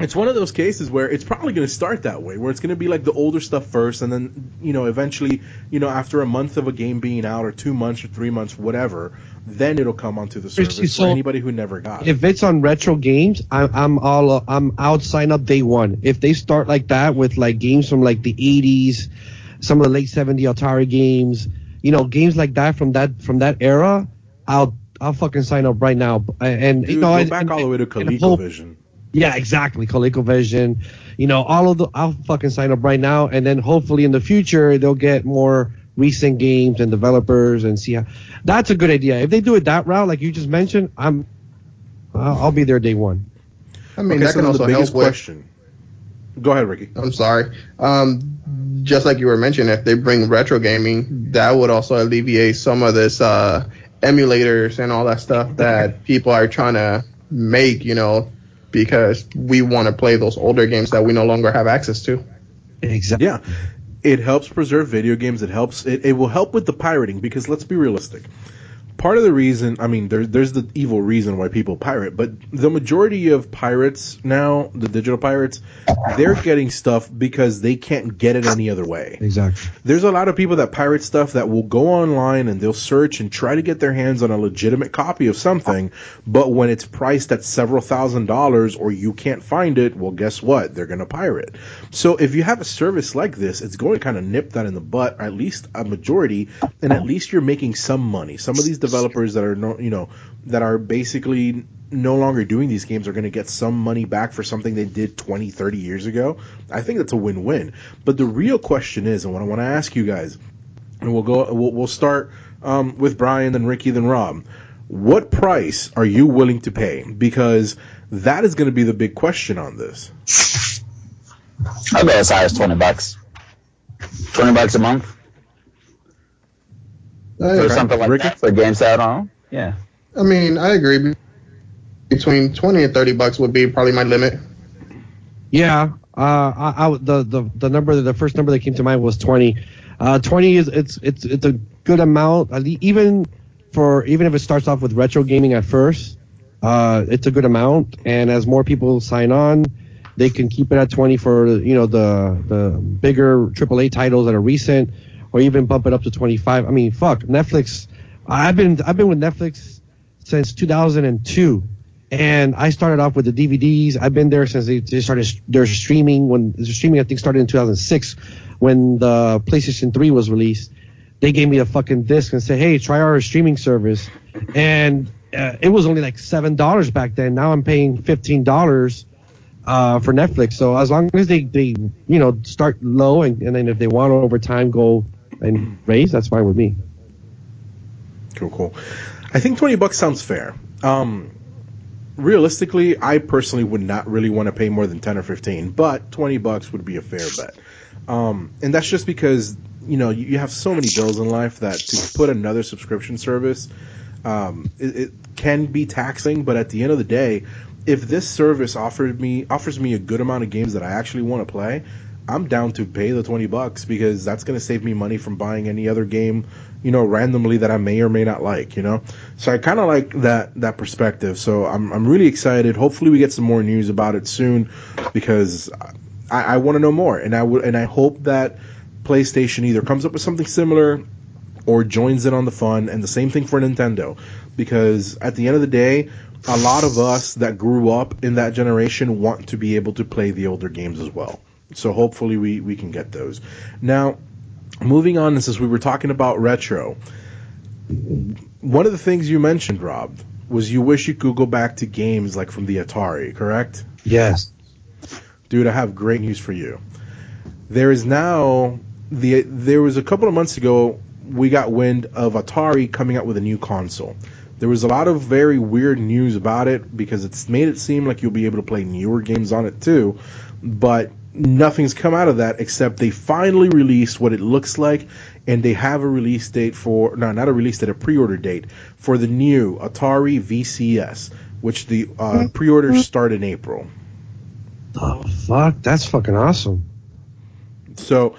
it's one of those cases where it's probably going to start that way, where it's going to be like the older stuff first, and then you know eventually, you know, after a month of a game being out, or two months, or three months, whatever, then it'll come onto the service so for anybody who never got if it's on retro games, I, I'm all uh, I'm out sign up day one. If they start like that with like games from like the 80s, some of the late 70 Atari games, you know, games like that from that from that era, I'll I'll fucking sign up right now. And Dude, you know, go back and- all the way to ColecoVision. Yeah, exactly. ColecoVision. You know, all of the I'll fucking sign up right now, and then hopefully in the future they'll get more recent games and developers and see how. That's a good idea. If they do it that route, like you just mentioned, I'm. I'll, I'll be there day one. I mean, okay, that so can then the also biggest help with. question. Go ahead, Ricky. I'm sorry. Um, just like you were mentioning, if they bring retro gaming, that would also alleviate some of this uh, emulators and all that stuff that [LAUGHS] people are trying to make. You know, because we want to play those older games that we no longer have access to. Exactly. Yeah. It helps preserve video games. It helps. It, it will help with the pirating because let's be realistic. Part of the reason, I mean, there, there's the evil reason why people pirate, but the majority of pirates now, the digital pirates, they're getting stuff because they can't get it any other way. Exactly. There's a lot of people that pirate stuff that will go online and they'll search and try to get their hands on a legitimate copy of something, but when it's priced at several thousand dollars or you can't find it, well, guess what? They're going to pirate. So if you have a service like this, it's going to kind of nip that in the butt, or at least a majority, and at least you're making some money. Some of these developers that are no, you know, that are basically no longer doing these games are going to get some money back for something they did 20, 30 years ago. I think that's a win-win. But the real question is, and what I want to ask you guys, and we'll go, we'll, we'll start um, with Brian, then Ricky, then Rob. What price are you willing to pay? Because that is going to be the big question on this. I'll go as high as twenty bucks. Twenty bucks a month or Okay. something like Ricky? that for games out on. Yeah. I mean, I agree. Between twenty and thirty bucks would be probably my limit. Yeah. Uh, I, I the the the number the first number that came to mind was twenty. Uh, twenty is it's it's it's a good amount. At Even for even if it starts off with retro gaming at first, uh, it's a good amount. And as more people sign on, they can keep it at twenty for you know the the bigger AAA titles that are recent, or even bump it up to twenty five. I mean, fuck Netflix. I've been I've been with Netflix since 2002 and I started off with the DVDs. I've been there since they, they started their streaming. When the streaming, I think, started in 2006, when the PlayStation 3 was released. They gave me a fucking disc and said, "Hey, try our streaming service," and uh, it was only like seven dollars back then. Now I'm paying fifteen dollars uh, for Netflix. So as long as they, they you know start low and, and then if they want to over time go and raise, that's fine with me. Cool, cool. I think twenty bucks sounds fair. Um, realistically, I personally would not really want to pay more than ten or fifteen, but twenty bucks would be a fair bet. Um, and that's just because you know you, you have so many bills in life that to put another subscription service, um, it, it can be taxing. But at the end of the day, if this service offered me offers me a good amount of games that I actually want to play, I'm down to pay the twenty bucks because that's going to save me money from buying any other game, you know, randomly that I may or may not like, you know. So I kind of like that that perspective. So I'm I'm really excited. Hopefully we get some more news about it soon because I, I want to know more, and I would and I hope that PlayStation either comes up with something similar or joins in on the fun, and the same thing for Nintendo, because at the end of the day, a lot of us that grew up in that generation want to be able to play the older games as well. So hopefully we, we can get those. Now, moving on, and since we were talking about retro, one of the things you mentioned, Rob, was you wish you could go back to games like from the Atari, correct? Yes. dude, I have great news for you. There is now the there was a couple of months ago we got wind of Atari coming out with a new console. There was a lot of very weird news about it because it's made it seem like you'll be able to play newer games on it too, but nothing's come out of that except they finally released what it looks like and they have a release date for no not a release date a pre-order date for the new atari vcs which the uh, pre-orders start in april. Oh fuck, that's fucking awesome. so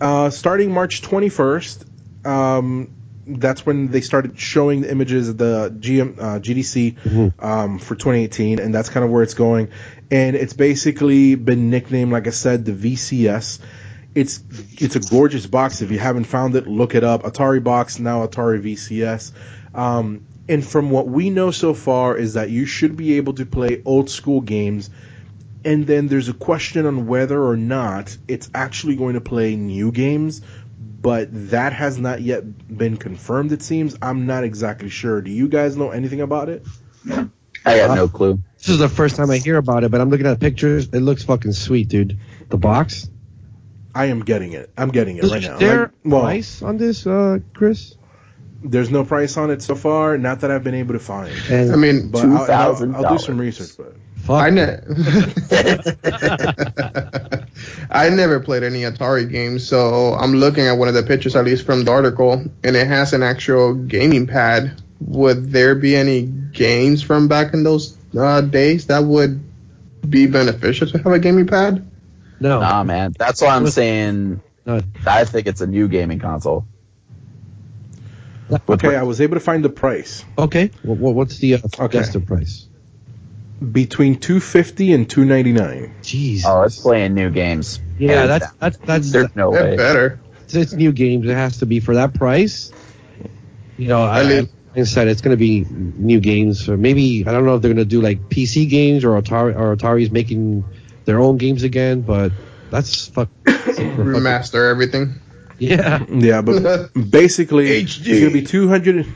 uh, starting march 21st um, that's when they started showing the images of the GM, uh, GDC um, for 2018, and that's kind of where it's going. And it's basically been nicknamed, like I said, the VCS. It's it's a gorgeous box. If you haven't found it, look it up. Atari box now Atari VCS. Um, and from what we know so far is that you should be able to play old school games. And then there's a question on whether or not it's actually going to play new games but that has not yet been confirmed. It seems I'm not exactly sure. Do you guys know anything about it? I got no clue. This is the first time I hear about it, but I'm looking at the pictures. It looks fucking sweet, dude. The box. I am getting it. I'm getting it right now. Is there Like, well, price on this, uh, Chris? there's no price on it so far. Not that I've been able to find. And I mean, But I'll, I'll, I'll do some research. But fuck, I ne- [LAUGHS] [LAUGHS] [LAUGHS] I never played any Atari games, so I'm looking at one of the pictures, at least from the article, and it has an actual gaming pad. Would there be any games from back in those uh, days that would be beneficial to have a gaming pad? no, Nah, man. That's why I'm saying no. I think it's a new gaming console. Okay, I was able to find the price Okay, what, what's the uh, Okay. suggested price? Between 250 and 299. Jeez. Oh, it's playing new games. yeah, Hands that's down. that's that's There's no way. better. it's, it's new games. It has to be for that price. You know, I, I mean- like I said, it's going to be new games. Or maybe I don't know if they're going to do like PC games or Atari or Atari's making their own games again. But that's fuck. [COUGHS] Remaster everything. Yeah. Yeah, but [LAUGHS] basically HD. it's going [LAUGHS] to be 200,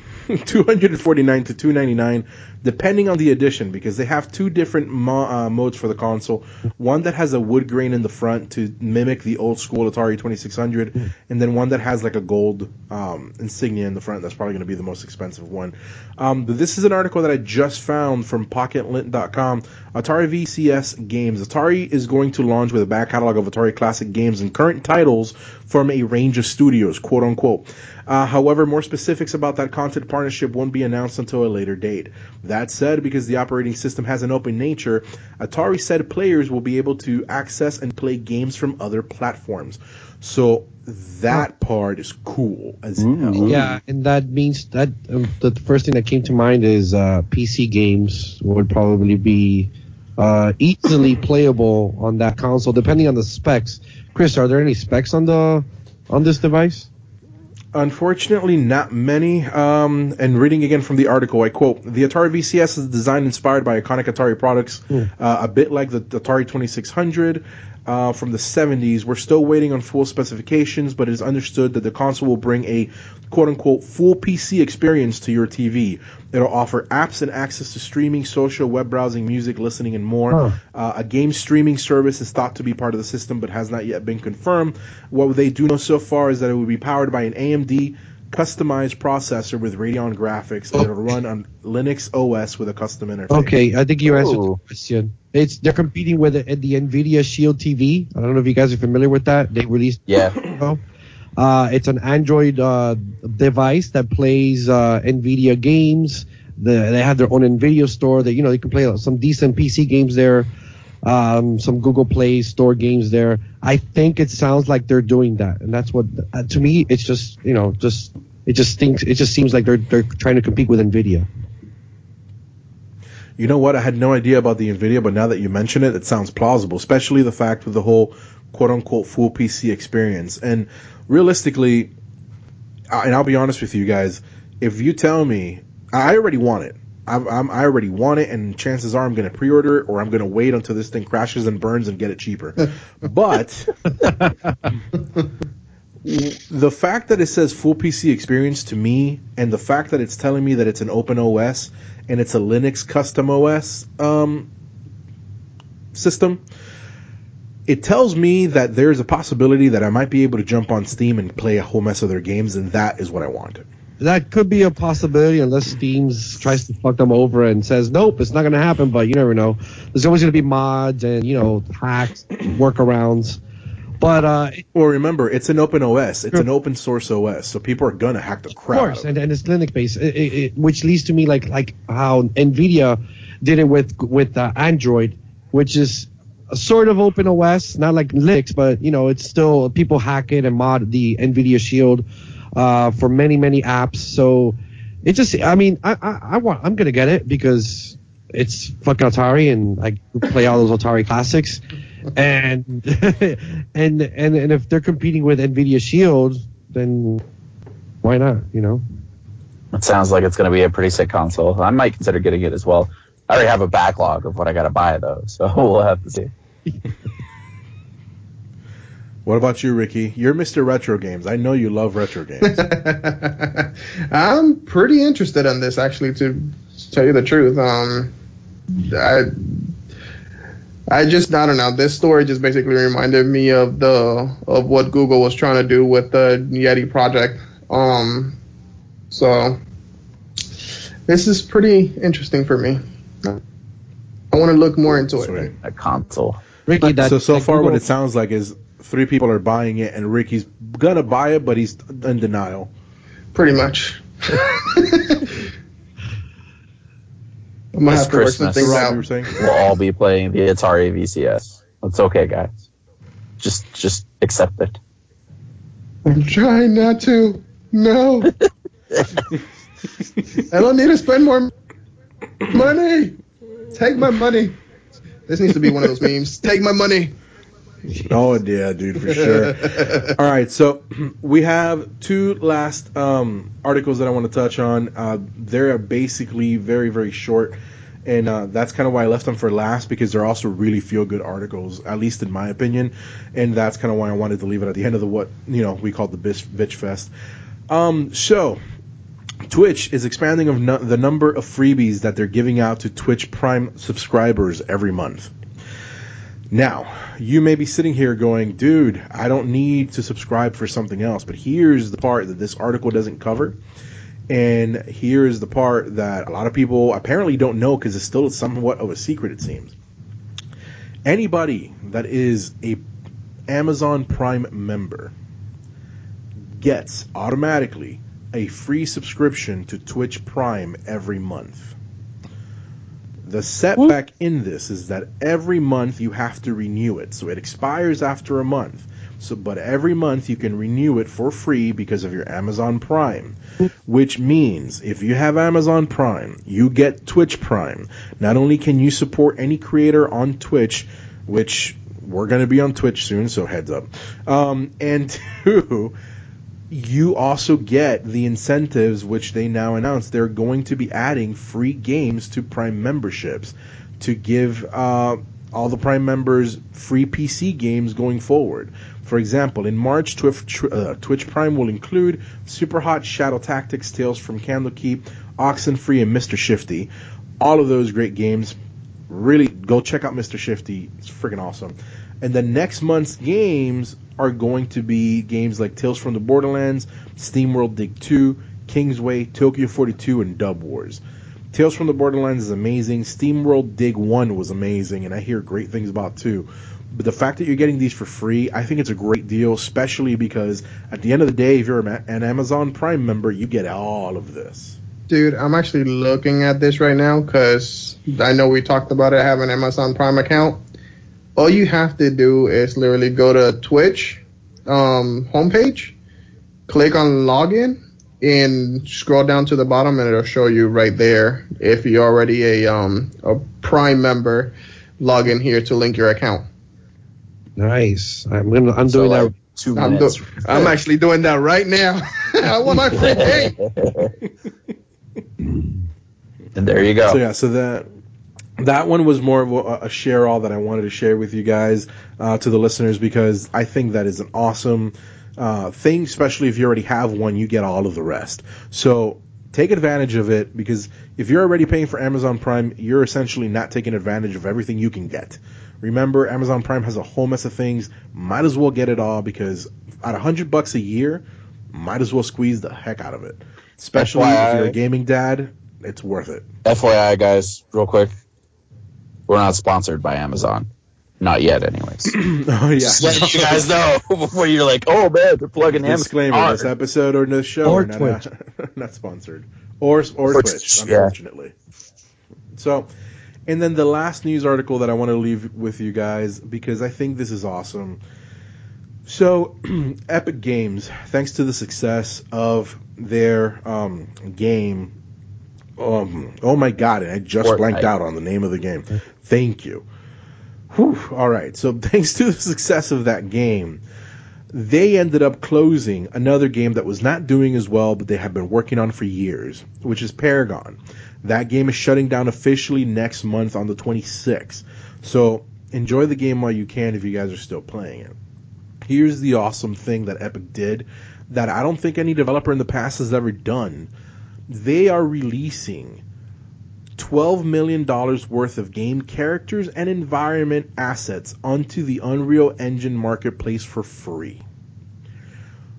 249 to 299 depending on the edition because they have two different mo- uh, modes for the console. One that has a wood grain in the front to mimic the old school Atari 2600 and then one that has like a gold um, insignia in the front. That's probably going to be the most expensive one. Um, but this is an article that I just found from PocketLint.com. Atari VCS games. Atari is going to launch with a back catalog of Atari classic games and current titles from a range of studios, quote unquote. Uh, however, more specifics about that content partnership won't be announced until a later date. That said, because the operating system has an open nature, Atari said players will be able to access and play games from other platforms. So that part is cool as hell. Yeah, and that means that um, the first thing that came to mind is uh, PC games would probably be uh, easily [LAUGHS] playable on that console, depending on the specs. Chris, are there any specs on the on this device? Unfortunately, not many. Um, and reading again from the article, I quote: "The Atari VCS is designed inspired by iconic Atari products, uh, a bit like the Atari 2600 uh, from the 70s. We're still waiting on full specifications, but it is understood that the console will bring a quote-unquote full PC experience to your TV. It'll offer apps and access to streaming, social, web browsing, music, listening, and more. Uh, a game streaming service is thought to be part of the system, but has not yet been confirmed. What they do know so far is that it will be powered by an AMD customized processor with Radeon graphics, and it'll run on Linux OS with a custom interface. Okay, I think you answered the question. It's they're competing with the, the Nvidia Shield TV. I don't know if you guys are familiar with that. They released Yeah. Uh, it's an Android uh, device that plays uh, NVIDIA games. The, they have their own NVIDIA store. That you know they can play some decent PC games there, um, some Google Play Store games there. I think it sounds like they're doing that, and that's what uh, to me it's just you know just it just thinks it just seems like they're they're trying to compete with NVIDIA. You know what? I had no idea about the Nvidia, but now that you mention it, it sounds plausible. Especially the fact with the whole "quote unquote" full PC experience. And realistically, and I'll be honest with you guys, if you tell me I already want it, I'm, I'm, I already want it, and chances are I'm going to pre-order it, or I'm going to wait until this thing crashes and burns and get it cheaper. [LAUGHS] but the fact that it says full PC experience to me, and the fact that it's telling me that it's an open OS and it's a Linux custom OS um, system, it tells me that there's a possibility that I might be able to jump on Steam and play a whole mess of their games, and that is what I want. that could be a possibility unless Steam tries to fuck them over and says nope, it's not going to happen. But you never know. There's always going to be mods and you know hacks, [CLEARS THROAT] workarounds. But uh, Well, remember, it's an open OS. It's an open source OS, so people are gonna hack the crap. out course, of it. and, and it's Linux based, it, it, which leads to me like like how Nvidia did it with with uh, Android, which is sort of open OS, not like Linux, but you know it's still people hack it and mod the Nvidia Shield uh, for many many apps. So it just, I mean, I, I, I want, I'm gonna get it because it's fucking Atari and I play all those Atari classics. And [LAUGHS] and and and if they're competing with Nvidia Shield, then why not? You know. It sounds like it's going to be a pretty sick console. I might consider getting it as well. I already have a backlog of what I got to buy though, [LAUGHS] so we'll have to see. [LAUGHS] What about you, Ricky? You're Mr. Retro Games. I know you love retro games. [LAUGHS] I'm pretty interested in this actually to tell you the truth. Um I I just I don't know. This story just basically reminded me of the of what Google was trying to do with the Yeti project. Um so this is pretty interesting for me. I want to look more into it. A console. Ricky, that, so so that far, what it sounds like is three people are buying it, and Ricky's gonna buy it, but he's in denial. Pretty much. I'm gonna This to work some Christmas. things Rob, you out. were saying? We'll all be playing the Atari VCS. It's okay, guys. Just just accept it. I'm trying not to. No. [LAUGHS] I don't need to spend more money. Take my money. This needs to be one of those memes. Take my money. Oh yeah, dude, for sure. [LAUGHS] All right, so we have two last um, articles that I want to touch on. Uh, they're basically very, very short, and uh, that's kind of why I left them for last because they're also really feel good articles, at least in my opinion, and that's kind of why I wanted to leave it at the end of the what you know we call the bitch, bitch fest. Um, so Twitch is expanding of nu- the number of freebies that they're giving out to Twitch Prime subscribers every month. Now, you may be sitting here going, dude, I don't need to subscribe for something else. But here's the part that this article doesn't cover. And here's the part that a lot of people apparently don't know because it's still somewhat of a secret, it seems. Anybody that is a Amazon Prime member gets automatically a free subscription to Twitch Prime every month. The setback in this is that every month you have to renew it. So it expires after a month. So but every month you can renew it for free because of your Amazon Prime. Which means if you have Amazon Prime, you get Twitch Prime. Not only can you support any creator on Twitch, which we're going to be on Twitch soon, so heads up. Um, and [LAUGHS] two, you also get the incentives which they now announce. They're going to be adding free games to prime memberships to give uh, all the prime members free pc games going forward. For example in march twitch, uh, twitch prime will include Superhot shadow tactics tales from candlekeep oxenfree and mr shifty. All of those great games. Really go check out mr shifty. It's freaking awesome and the next month's games are going to be games like Tales from the Borderlands, SteamWorld Dig 2, Kingsway, Tokyo 42, and Dub Wars. Tales from the Borderlands is amazing. SteamWorld Dig 1 was amazing, and I hear great things about 2 But the fact that you're getting these for free, I think it's a great deal, especially because at the end of the day, if you're an Amazon Prime member, you get all of this. Dude, I'm actually looking at this right now because I know we talked about it having an Amazon Prime account. All you have to do is literally go to Twitch um, homepage, click on login, and scroll down to the bottom, and it'll show you right there if you're already a um, a Prime member. Log in here to link your account. Nice. I'm gonna. I'm So, doing like, that. two I'm, minutes. do- I'm actually doing that right now. [LAUGHS] I want my free [LAUGHS] game. and there you go. So yeah, so that that one was more of a, a share all that I wanted to share with you guys uh, to the listeners because I think that is an awesome uh, thing, especially if you already have one, you get all of the rest. So take advantage of it because if you're already paying for Amazon Prime, you're essentially not taking advantage of everything you can get. Remember, Amazon Prime has a whole mess of things. Might as well get it all because at a hundred bucks a year, might as well squeeze the heck out of it. Especially if you're a gaming dad, it's worth it. FYI, guys, real quick, we're not sponsored by Amazon. Not yet, anyways. [CLEARS THROAT] oh yeah. Just letting you guys know [LAUGHS] before you're like, oh man, they're plugging Amazon. Disclaimer: hard. This episode or this show Or are not, Twitch. [LAUGHS] not sponsored, or or Or Twitch, Twitch, yeah. unfortunately. So, and then the last news article that I want to leave with you guys because I think this is awesome. So, [CLEARS THROAT] Epic Games, thanks to the success of their um, game, um, oh my god, and I just Fortnite. blanked out on the name of the game. Thank you. Whew, all right, so [LAUGHS] thanks to the success of that game, they ended up closing another game that was not doing as well, but they had been working on for years, which is Paragon. That game is shutting down officially next month on the 26th. So enjoy the game while you can if you guys are still playing it. Here's the awesome thing that Epic did that I don't think any developer in the past has ever done. They are releasing $12 million worth of game characters and environment assets onto the Unreal Engine marketplace for free.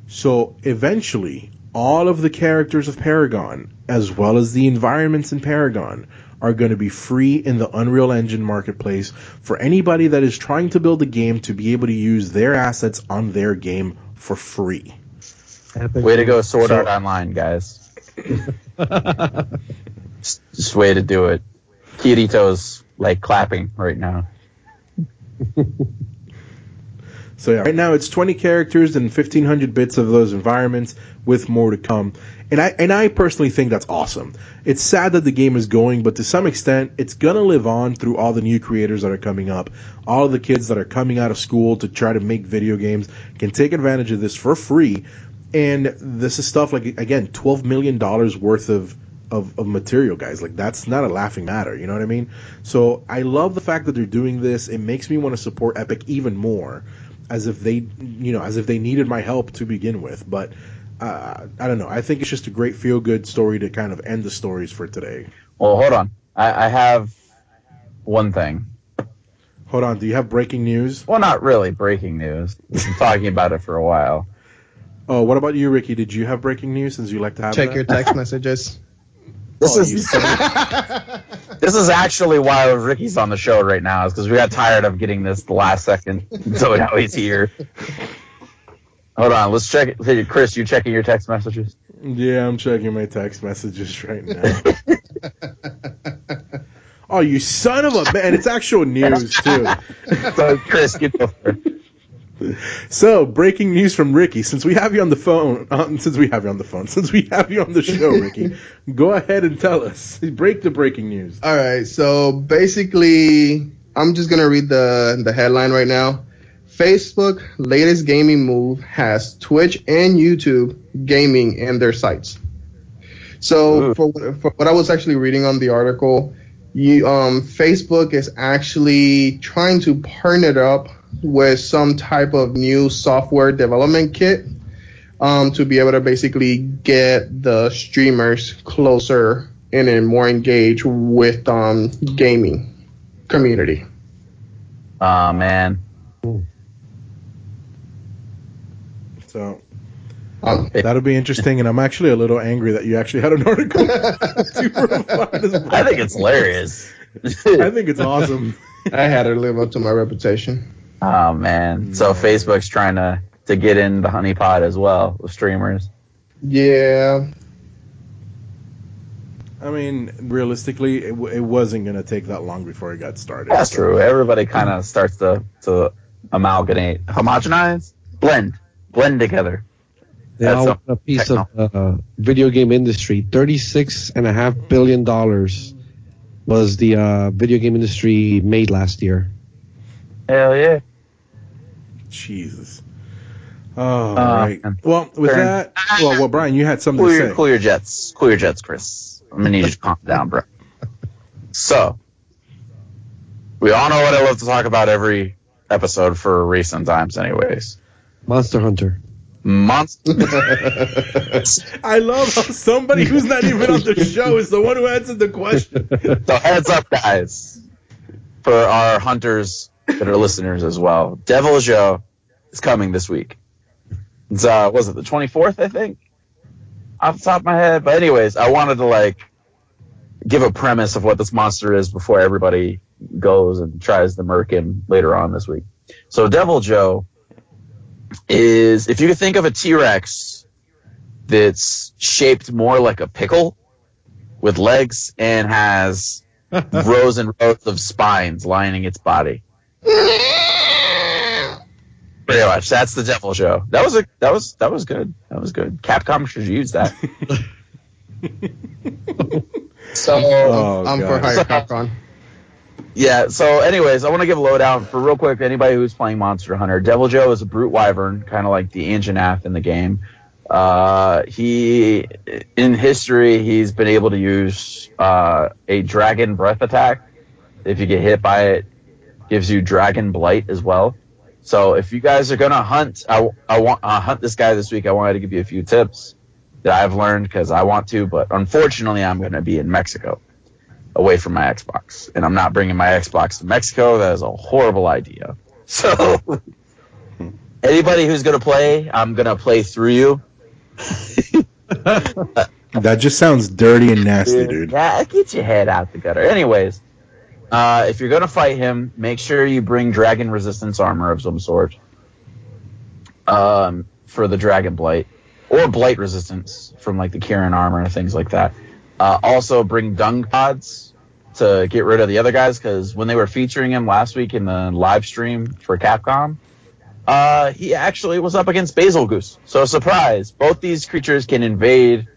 So eventually, all of the characters of Paragon, as well as the environments in Paragon, are going to be free in the Unreal Engine marketplace for anybody that is trying to build a game to be able to use their assets on their game for free. Way to go, Sword So- Art Online, guys. Just, way to do it. Kirito's like clapping right now. [LAUGHS] So yeah, right now it's 20 characters and 1500 bits of those environments with more to come. And I and I personally think that's awesome. It's sad that the game is going, but to some extent it's to live on through all the new creators that are coming up. All of the kids that are coming out of school to try to make video games can take advantage of this for free. And this is stuff like again, 12 million dollars worth of of, of material, guys. Like that's not a laughing matter. You know what I mean? So I love the fact that they're doing this. It makes me want to support Epic even more, as if they, you know, as if they needed my help to begin with. But uh, I don't know. I think it's just a great feel good story to kind of end the stories for today. Well, hold on. I, I have one thing. Hold on. Do you have breaking news? Well, not really breaking news. We've been talking about it for a while. Oh, what about you, Ricky? Did you have breaking news since you like to have Check that? your text messages. [LAUGHS] This Oh, is [LAUGHS] this is actually why Ricky's on the show right now, is because we got tired of getting this the last second. [LAUGHS] So now he's here. Hold on, let's check it. Hey, Chris, you checking your text messages? Yeah, I'm checking my text messages right now. oh, you son of a man! It's actual news too. So, Chris, get the So, breaking news from Ricky. Since we have you on the phone, um, since we have you on the phone, [LAUGHS] since we have you on the show, Ricky, [LAUGHS] go ahead and tell us. Break the breaking news. All right, so basically, I'm just gonna read the the headline right now. Facebook latest gaming move has Twitch and YouTube gaming in their sights. So for, what- for what I was actually reading on the article, you um, Facebook is actually trying to partner it up with some type of new software development kit um, to be able to basically get the streamers closer and then more engaged with um, gaming community. Oh man. So Um, that'll be interesting, and I'm actually a little angry that you actually had an article [LAUGHS] to. I think it's hilarious. I think it's awesome. [LAUGHS] I had to live up to my reputation. Oh man. So Facebook's trying to to get in the honeypot as well with streamers. Yeah, I mean, realistically, it, w- it wasn't going to take that long before it got started. That's So- true. Everybody kind of starts to to amalgamate, homogenize, blend, blend together. They That's all a- want a piece of uh, video game industry. Thirty-six and a half billion dollars was the uh, video game industry made last year. Hell yeah. Jesus. Oh, all Uh, right. Well, with turn. that, well, well, Brian, you had something Cool to your, say. cool your jets. Cool your jets, Chris. I'm gonna need you to calm down, bro. So, we all know what I love to talk about every episode for recent times, anyways. Monster Hunter. Monster. [LAUGHS] I love how somebody who's not even on the show is the one who answered the question. [LAUGHS] so heads up, guys, for our hunters that are listeners as well. Deviljho is coming this week. It's uh, was it the 24th? I think, off the top of my head. But anyways, I wanted to like give a premise of what this monster is before everybody goes and tries to murk him later on this week. So Deviljho is if you could think of a T-Rex that's shaped more like a pickle with legs and has [LAUGHS] rows and rows of spines lining its body. Pretty much. That's the Deviljho. That was a that was that was good. That was good. Capcom should use that. [LAUGHS] so Oh, I'm for God. hire Capcom. yeah. So, anyways, I want to give a lowdown for real quick. Anybody who's playing Monster Hunter, Deviljho is a brute wyvern, kind of like the Anjanath in the game. Uh, he, in history, he's been able to use uh, a dragon breath attack. If you get hit by it, gives you dragon blight as well. So, if you guys are gonna hunt, I, I want uh, hunt this guy this week. I wanted to give you a few tips that I've learned because I want to, but unfortunately, I'm gonna be in Mexico away from my Xbox, and I'm not bringing my Xbox to Mexico. That is a horrible idea. [LAUGHS] So, anybody who's gonna play, I'm gonna play through you. [LAUGHS] That just sounds dirty and nasty, dude. Yeah, get your head out the gutter. Anyways, uh, if you're gonna fight him, make sure you bring dragon resistance armor of some sort. Um, for the dragon blight, or blight resistance from like the Kieran armor and things like that. Uh, also bring dung pods to get rid of the other guys because when they were featuring him last week in the live stream for Capcom, uh, he actually was up against Bazelgeuse. So surprise! Both these creatures can invade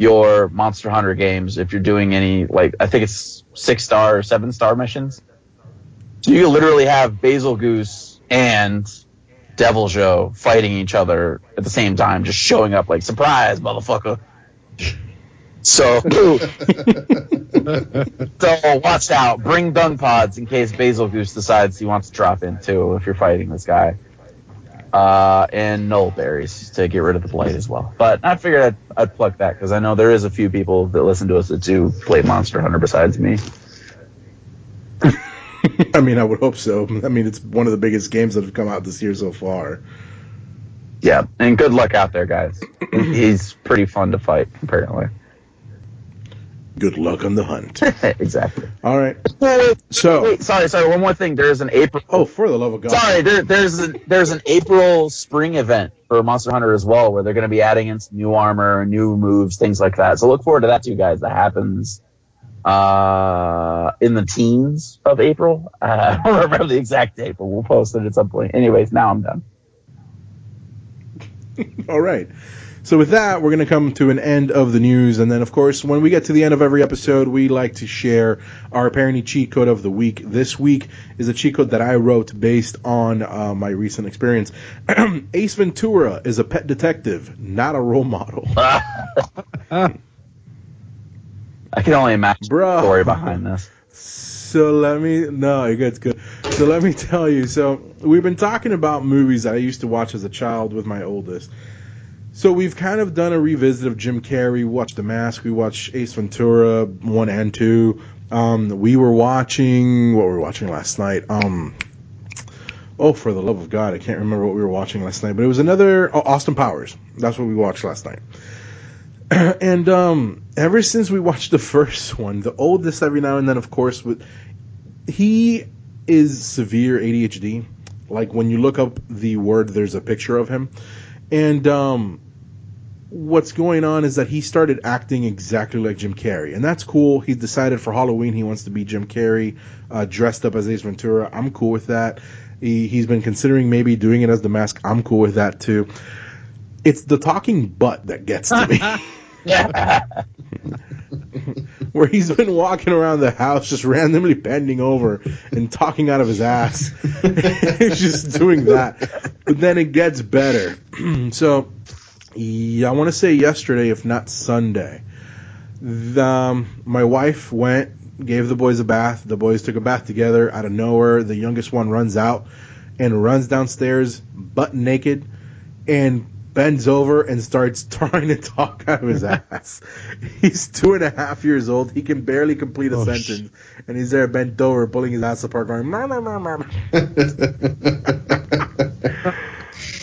your Monster Hunter games if you're doing any like I think it's six star or seven star missions. So you literally have Bazelgeuse and Deviljho fighting each other at the same time, just showing up like surprise, motherfucker. So, [LAUGHS] so watch out. Bring dung pods in case Bazelgeuse decides he wants to drop in too. If you're fighting this guy, uh, and nulberries to get rid of the blight as well. But I figured I'd, I'd plug that because I know there is a few people that listen to us that do play Monster Hunter besides me. [LAUGHS] I mean, I would hope so. I mean, it's one of the biggest games that have come out this year so far. Yeah, and good luck out there, guys. He's pretty fun to fight, apparently. Good luck on the hunt. [LAUGHS] exactly. All right. So, wait, sorry, sorry. One more thing. There's an April. oh, for the love of God. Sorry, there, there's a, there's an April spring event for Monster Hunter as well, where they're going to be adding in some new armor, new moves, things like that. So look forward to that too, guys. That happens uh, in the teens of April. Uh, [LAUGHS] I don't remember the exact date, but we'll post it at some point. Anyways, now I'm done. [LAUGHS] All right. So with that, we're going to come to an end of the news, and then of course, when we get to the end of every episode, we like to share our apparently cheat code of the week. This week is a cheat code that I wrote based on uh, my recent experience. [CLEARS THROAT] Ace Ventura is a pet detective, not a role model. [LAUGHS] I can only imagine Bro. the story behind this. So let me no, it gets good. So let me tell you. So we've been talking about movies that I used to watch as a child with my oldest. So we've kind of done a revisit of Jim Carrey. We watched The Mask. We watched Ace Ventura one and two. Um, we were watching what we were we watching last night. Um, oh, for the love of God, I can't remember what we were watching last night. But it was another oh, Austin Powers. That's what we watched last night. [CLEARS THROAT] and um, ever since we watched the first one, the oldest every now and then, of course, with he is severe ADHD. Like when you look up the word, there's a picture of him, and um, what's going on is that he started acting exactly like Jim Carrey, and that's cool. He decided for Halloween he wants to be Jim Carrey, uh, dressed up as Ace Ventura. I'm cool with that. He, he's been considering maybe doing it as the mask. I'm cool with that too. It's the talking butt that gets to me. [LAUGHS] [LAUGHS] where he's been walking around the house just randomly bending over and talking out of his ass. [LAUGHS] he's just doing that. But then it gets better. [CLEARS THROAT] so, I want to say yesterday, if not Sunday, the, um, my wife went, gave the boys a bath. The boys took a bath together out of nowhere. The youngest one runs out and runs downstairs butt naked and bends over and starts [LAUGHS] trying to talk out of his ass. [LAUGHS] he's two and a half years old. He can barely complete a Oh, sentence, and he's there bent over, pulling his ass apart, going. [LAUGHS]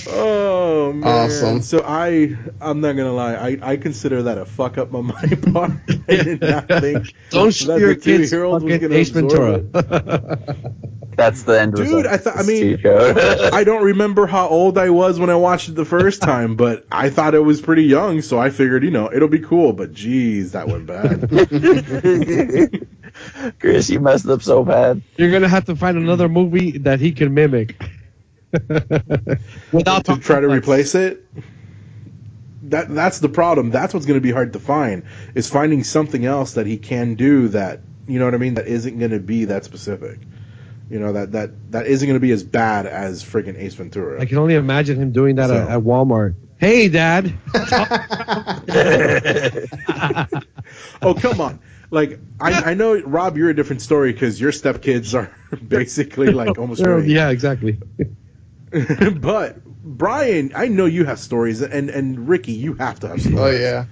Oh man! Awesome. So I, I'm not gonna lie. I, I consider that a fuck up on my [LAUGHS] part. I did not [LAUGHS] think Don't show that your the kids two-year-old was fucking gonna Ace Ventura. it. [LAUGHS] That's the end Dude, result. I thought- I mean- I don't remember how old I was when I watched it the first time, but I thought it was pretty young, so I figured, you know, it'll be cool. But geez, that went bad. Chris, you messed up so bad. You're gonna have to find another movie that he can mimic. [LAUGHS] Without to try to replace it. That that's the problem. That's what's going to be hard to find is finding something else that he can do that you know what I mean that isn't going to be that specific. You know that that that isn't going to be as bad as freaking Ace Ventura. I can only imagine him doing that So- at, at Walmart. Hey, Dad. [LAUGHS] [LAUGHS] oh come on! Like I, I know Rob, you're a different story because your stepkids are basically like almost. yeah, exactly. [LAUGHS] but Brian, I know you have stories, and and Ricky, you have to have stories. Oh yeah.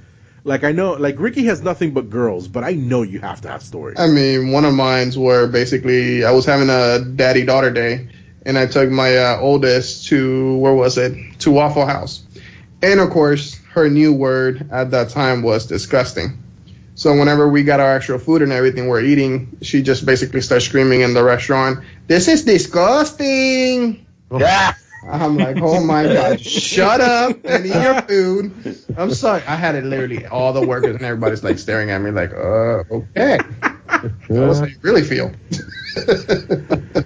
Like I know, like Ricky has nothing but girls, but I know you have to have stories. I mean, one of mine's were basically I was having a daddy daughter day, and I took my uh, oldest to where was it? To Waffle House, and of course her new word at that time was disgusting. So whenever we got our actual food and everything we're eating, she just basically starts screaming in the restaurant, "This is disgusting!" Yeah. I'm like, oh my god, [LAUGHS] shut up and eat your food. I'm sorry. I had it literally all the workers and everybody's like staring at me like, uh, okay. That's how you really feel. [LAUGHS]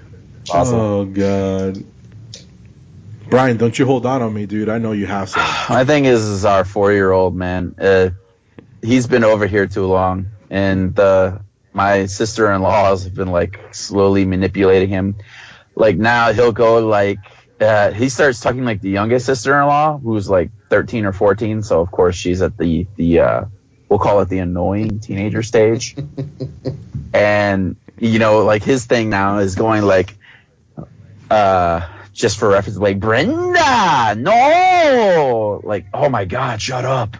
Awesome. Oh god. Brian, don't you hold on on me, dude. I know you have some. [SIGHS] My thing is, is our four-year-old man. Uh, he's been over here too long, and uh, my sister-in-laws have been like slowly manipulating him. Like now, he'll go like uh, he starts talking like the youngest sister-in-law, who's like 13 or 14. So of course she's at the the uh, we'll call it the annoying teenager stage. [LAUGHS] and you know, like his thing now is going like, uh, just for reference, like Brenda, no, like oh my god, shut up.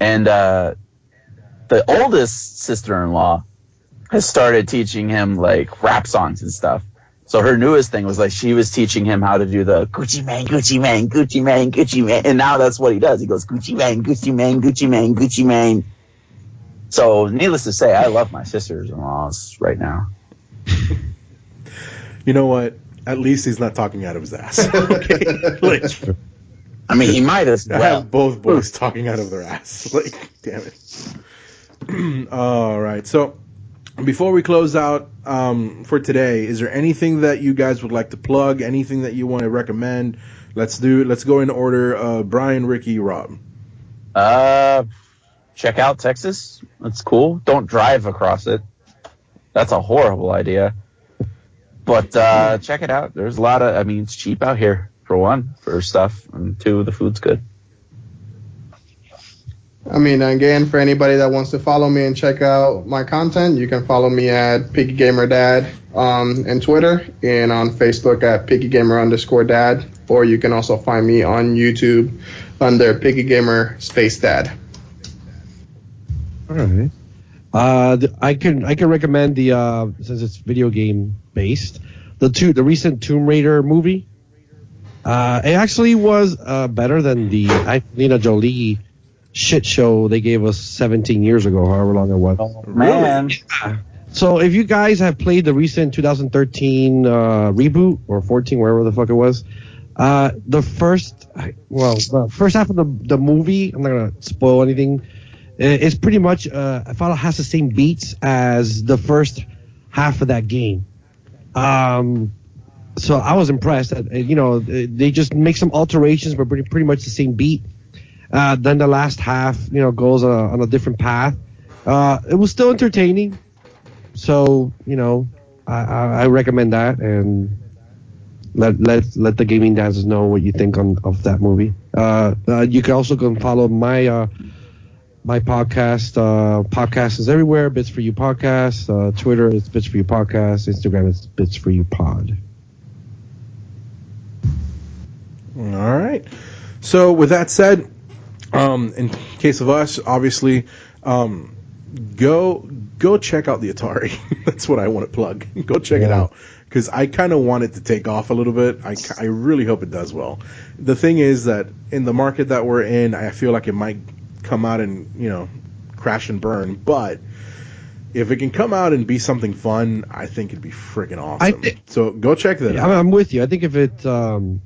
And uh, the oldest sister-in-law has started teaching him like rap songs and stuff. So her newest thing was like she was teaching him how to do the Gucci man, Gucci man, Gucci man, Gucci man, and now that's what he does. He goes Gucci man, Gucci man, Gucci man, Gucci man. So needless to say, I love my sisters-in-laws right now. [LAUGHS] You know what? At least he's not talking out of his ass. [LAUGHS] okay? [LAUGHS] Like, I mean, he might as I well. have both boys talking out of their ass. Like, damn it. [CLEARS THROAT] All right. So, before we close out um, for today, is there anything that you guys would like to plug? Anything that you want to recommend? Let's do. Let's go in order. Uh, Brian, Ricky, Rob. Uh, check out Texas. That's cool. Don't drive across it. That's a horrible idea. But uh, check it out. There's a lot of. I mean, it's cheap out here for one, for stuff, and two, the food's good. I mean, again, for anybody that wants to follow me and check out my content, you can follow me at Picky Gamer Dad um, and Twitter, and on Facebook at Picky Gamer underscore Dad, or you can also find me on YouTube under Picky Gamer Space Dad. All right. Uh, I can I can recommend the uh, since it's video game based the two the recent Tomb Raider movie. Uh, it actually was uh, better than the Angelina Jolie shit show they gave us 17 years ago, however long it was. Man, So if you guys have played the recent 2013 uh, reboot or 14, wherever the fuck it was, uh, the first, well, the first half of the the movie, I'm not gonna spoil anything. It's pretty much, uh, I thought it has the same beats as the first half of that game. Um, so I was impressed that uh, you know they just make some alterations, but pretty pretty much the same beat. Uh, then the last half, you know, goes on a, on a different path. Uh, it was still entertaining. So you know, I, I, I recommend that and let let let the gaming dads know what you think on of that movie. Uh, uh, you can also go and follow my uh, my podcast. Uh, podcast is everywhere. Bits for you podcast. Uh, Twitter is Bits for you podcast. Instagram is Bits for you pod. All right. So with that said, um, in case of us, obviously, um, go go check out the Atari. [LAUGHS] That's what I want to plug. [LAUGHS] go check it out because I kind of want it to take off a little bit. I, I really hope it does well. The thing is that in the market that we're in, I feel like it might come out and you know crash and burn, but if it can come out and be something fun, I think it'd be freaking awesome. thi- so go check that Yeah, out. I'm, I'm with you. I think if it um,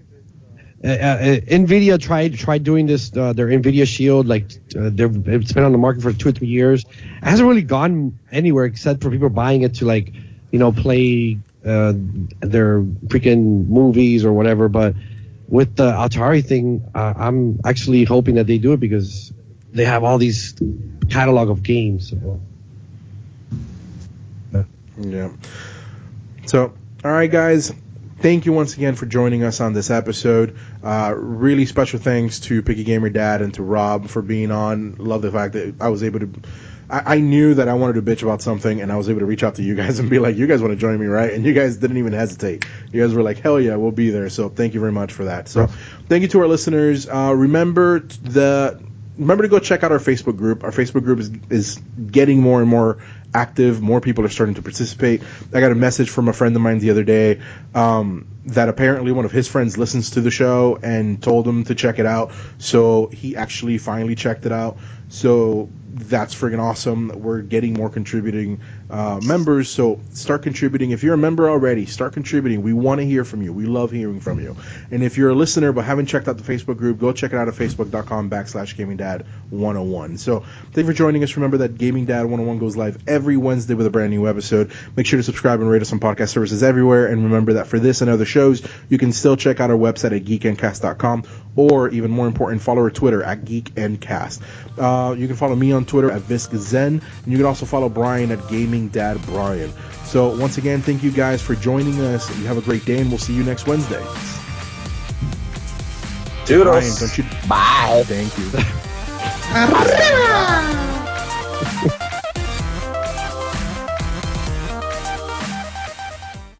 uh, uh, Nvidia tried tried doing this, uh, their Nvidia Shield, like uh, it's been on the market for two or three years. It hasn't really gone anywhere except for people buying it to like, you know, play uh, their freaking movies or whatever. But with the Atari thing, uh, I'm actually hoping that they do it because they have all these catalog of games. So. Yeah. So, all right, guys. Thank you once again for joining us on this episode. Uh, really special thanks to Picky Gamer Dad and to Rob for being on. Love the fact that I was able to. I, knew that I wanted to bitch about something, and I was able to reach out to you guys and be like, "You guys want to join me, right?" And you guys didn't even hesitate. You guys were like, "Hell yeah, we'll be there." So, thank you very much for that. So, thank you to our listeners. Uh, remember the remember to go check out our Facebook group. Our Facebook group is is getting more and more active. More people are starting to participate. I got a message from a friend of mine the other day um, that apparently one of his friends listens to the show and told him to check it out. So he actually finally checked it out. So that's friggin' awesome. We're getting more contributing uh, members. So start contributing. If you're a member already, start contributing. We want to hear from you. We love hearing from you. And if you're a listener but haven't checked out the Facebook group, go check it out at facebook.com backslash gaming dad 101. So thank you for joining us. Remember that Gaming Dad 101 goes live every Wednesday with a brand new episode. Make sure to subscribe and rate us on podcast services everywhere. And remember that for this and other shows, you can still check out our website at geekandcast.com or even more important, follow our Twitter at geekandcast. Uh, you can follow me on Twitter at ViskZen, and you can also follow Brian at Gaming Dad Brian. So once again, thank you guys for joining us. You have a great day, and we'll see you next Wednesday. Doodles. Brian, don't you? Bye. Thank you. [LAUGHS] [LAUGHS]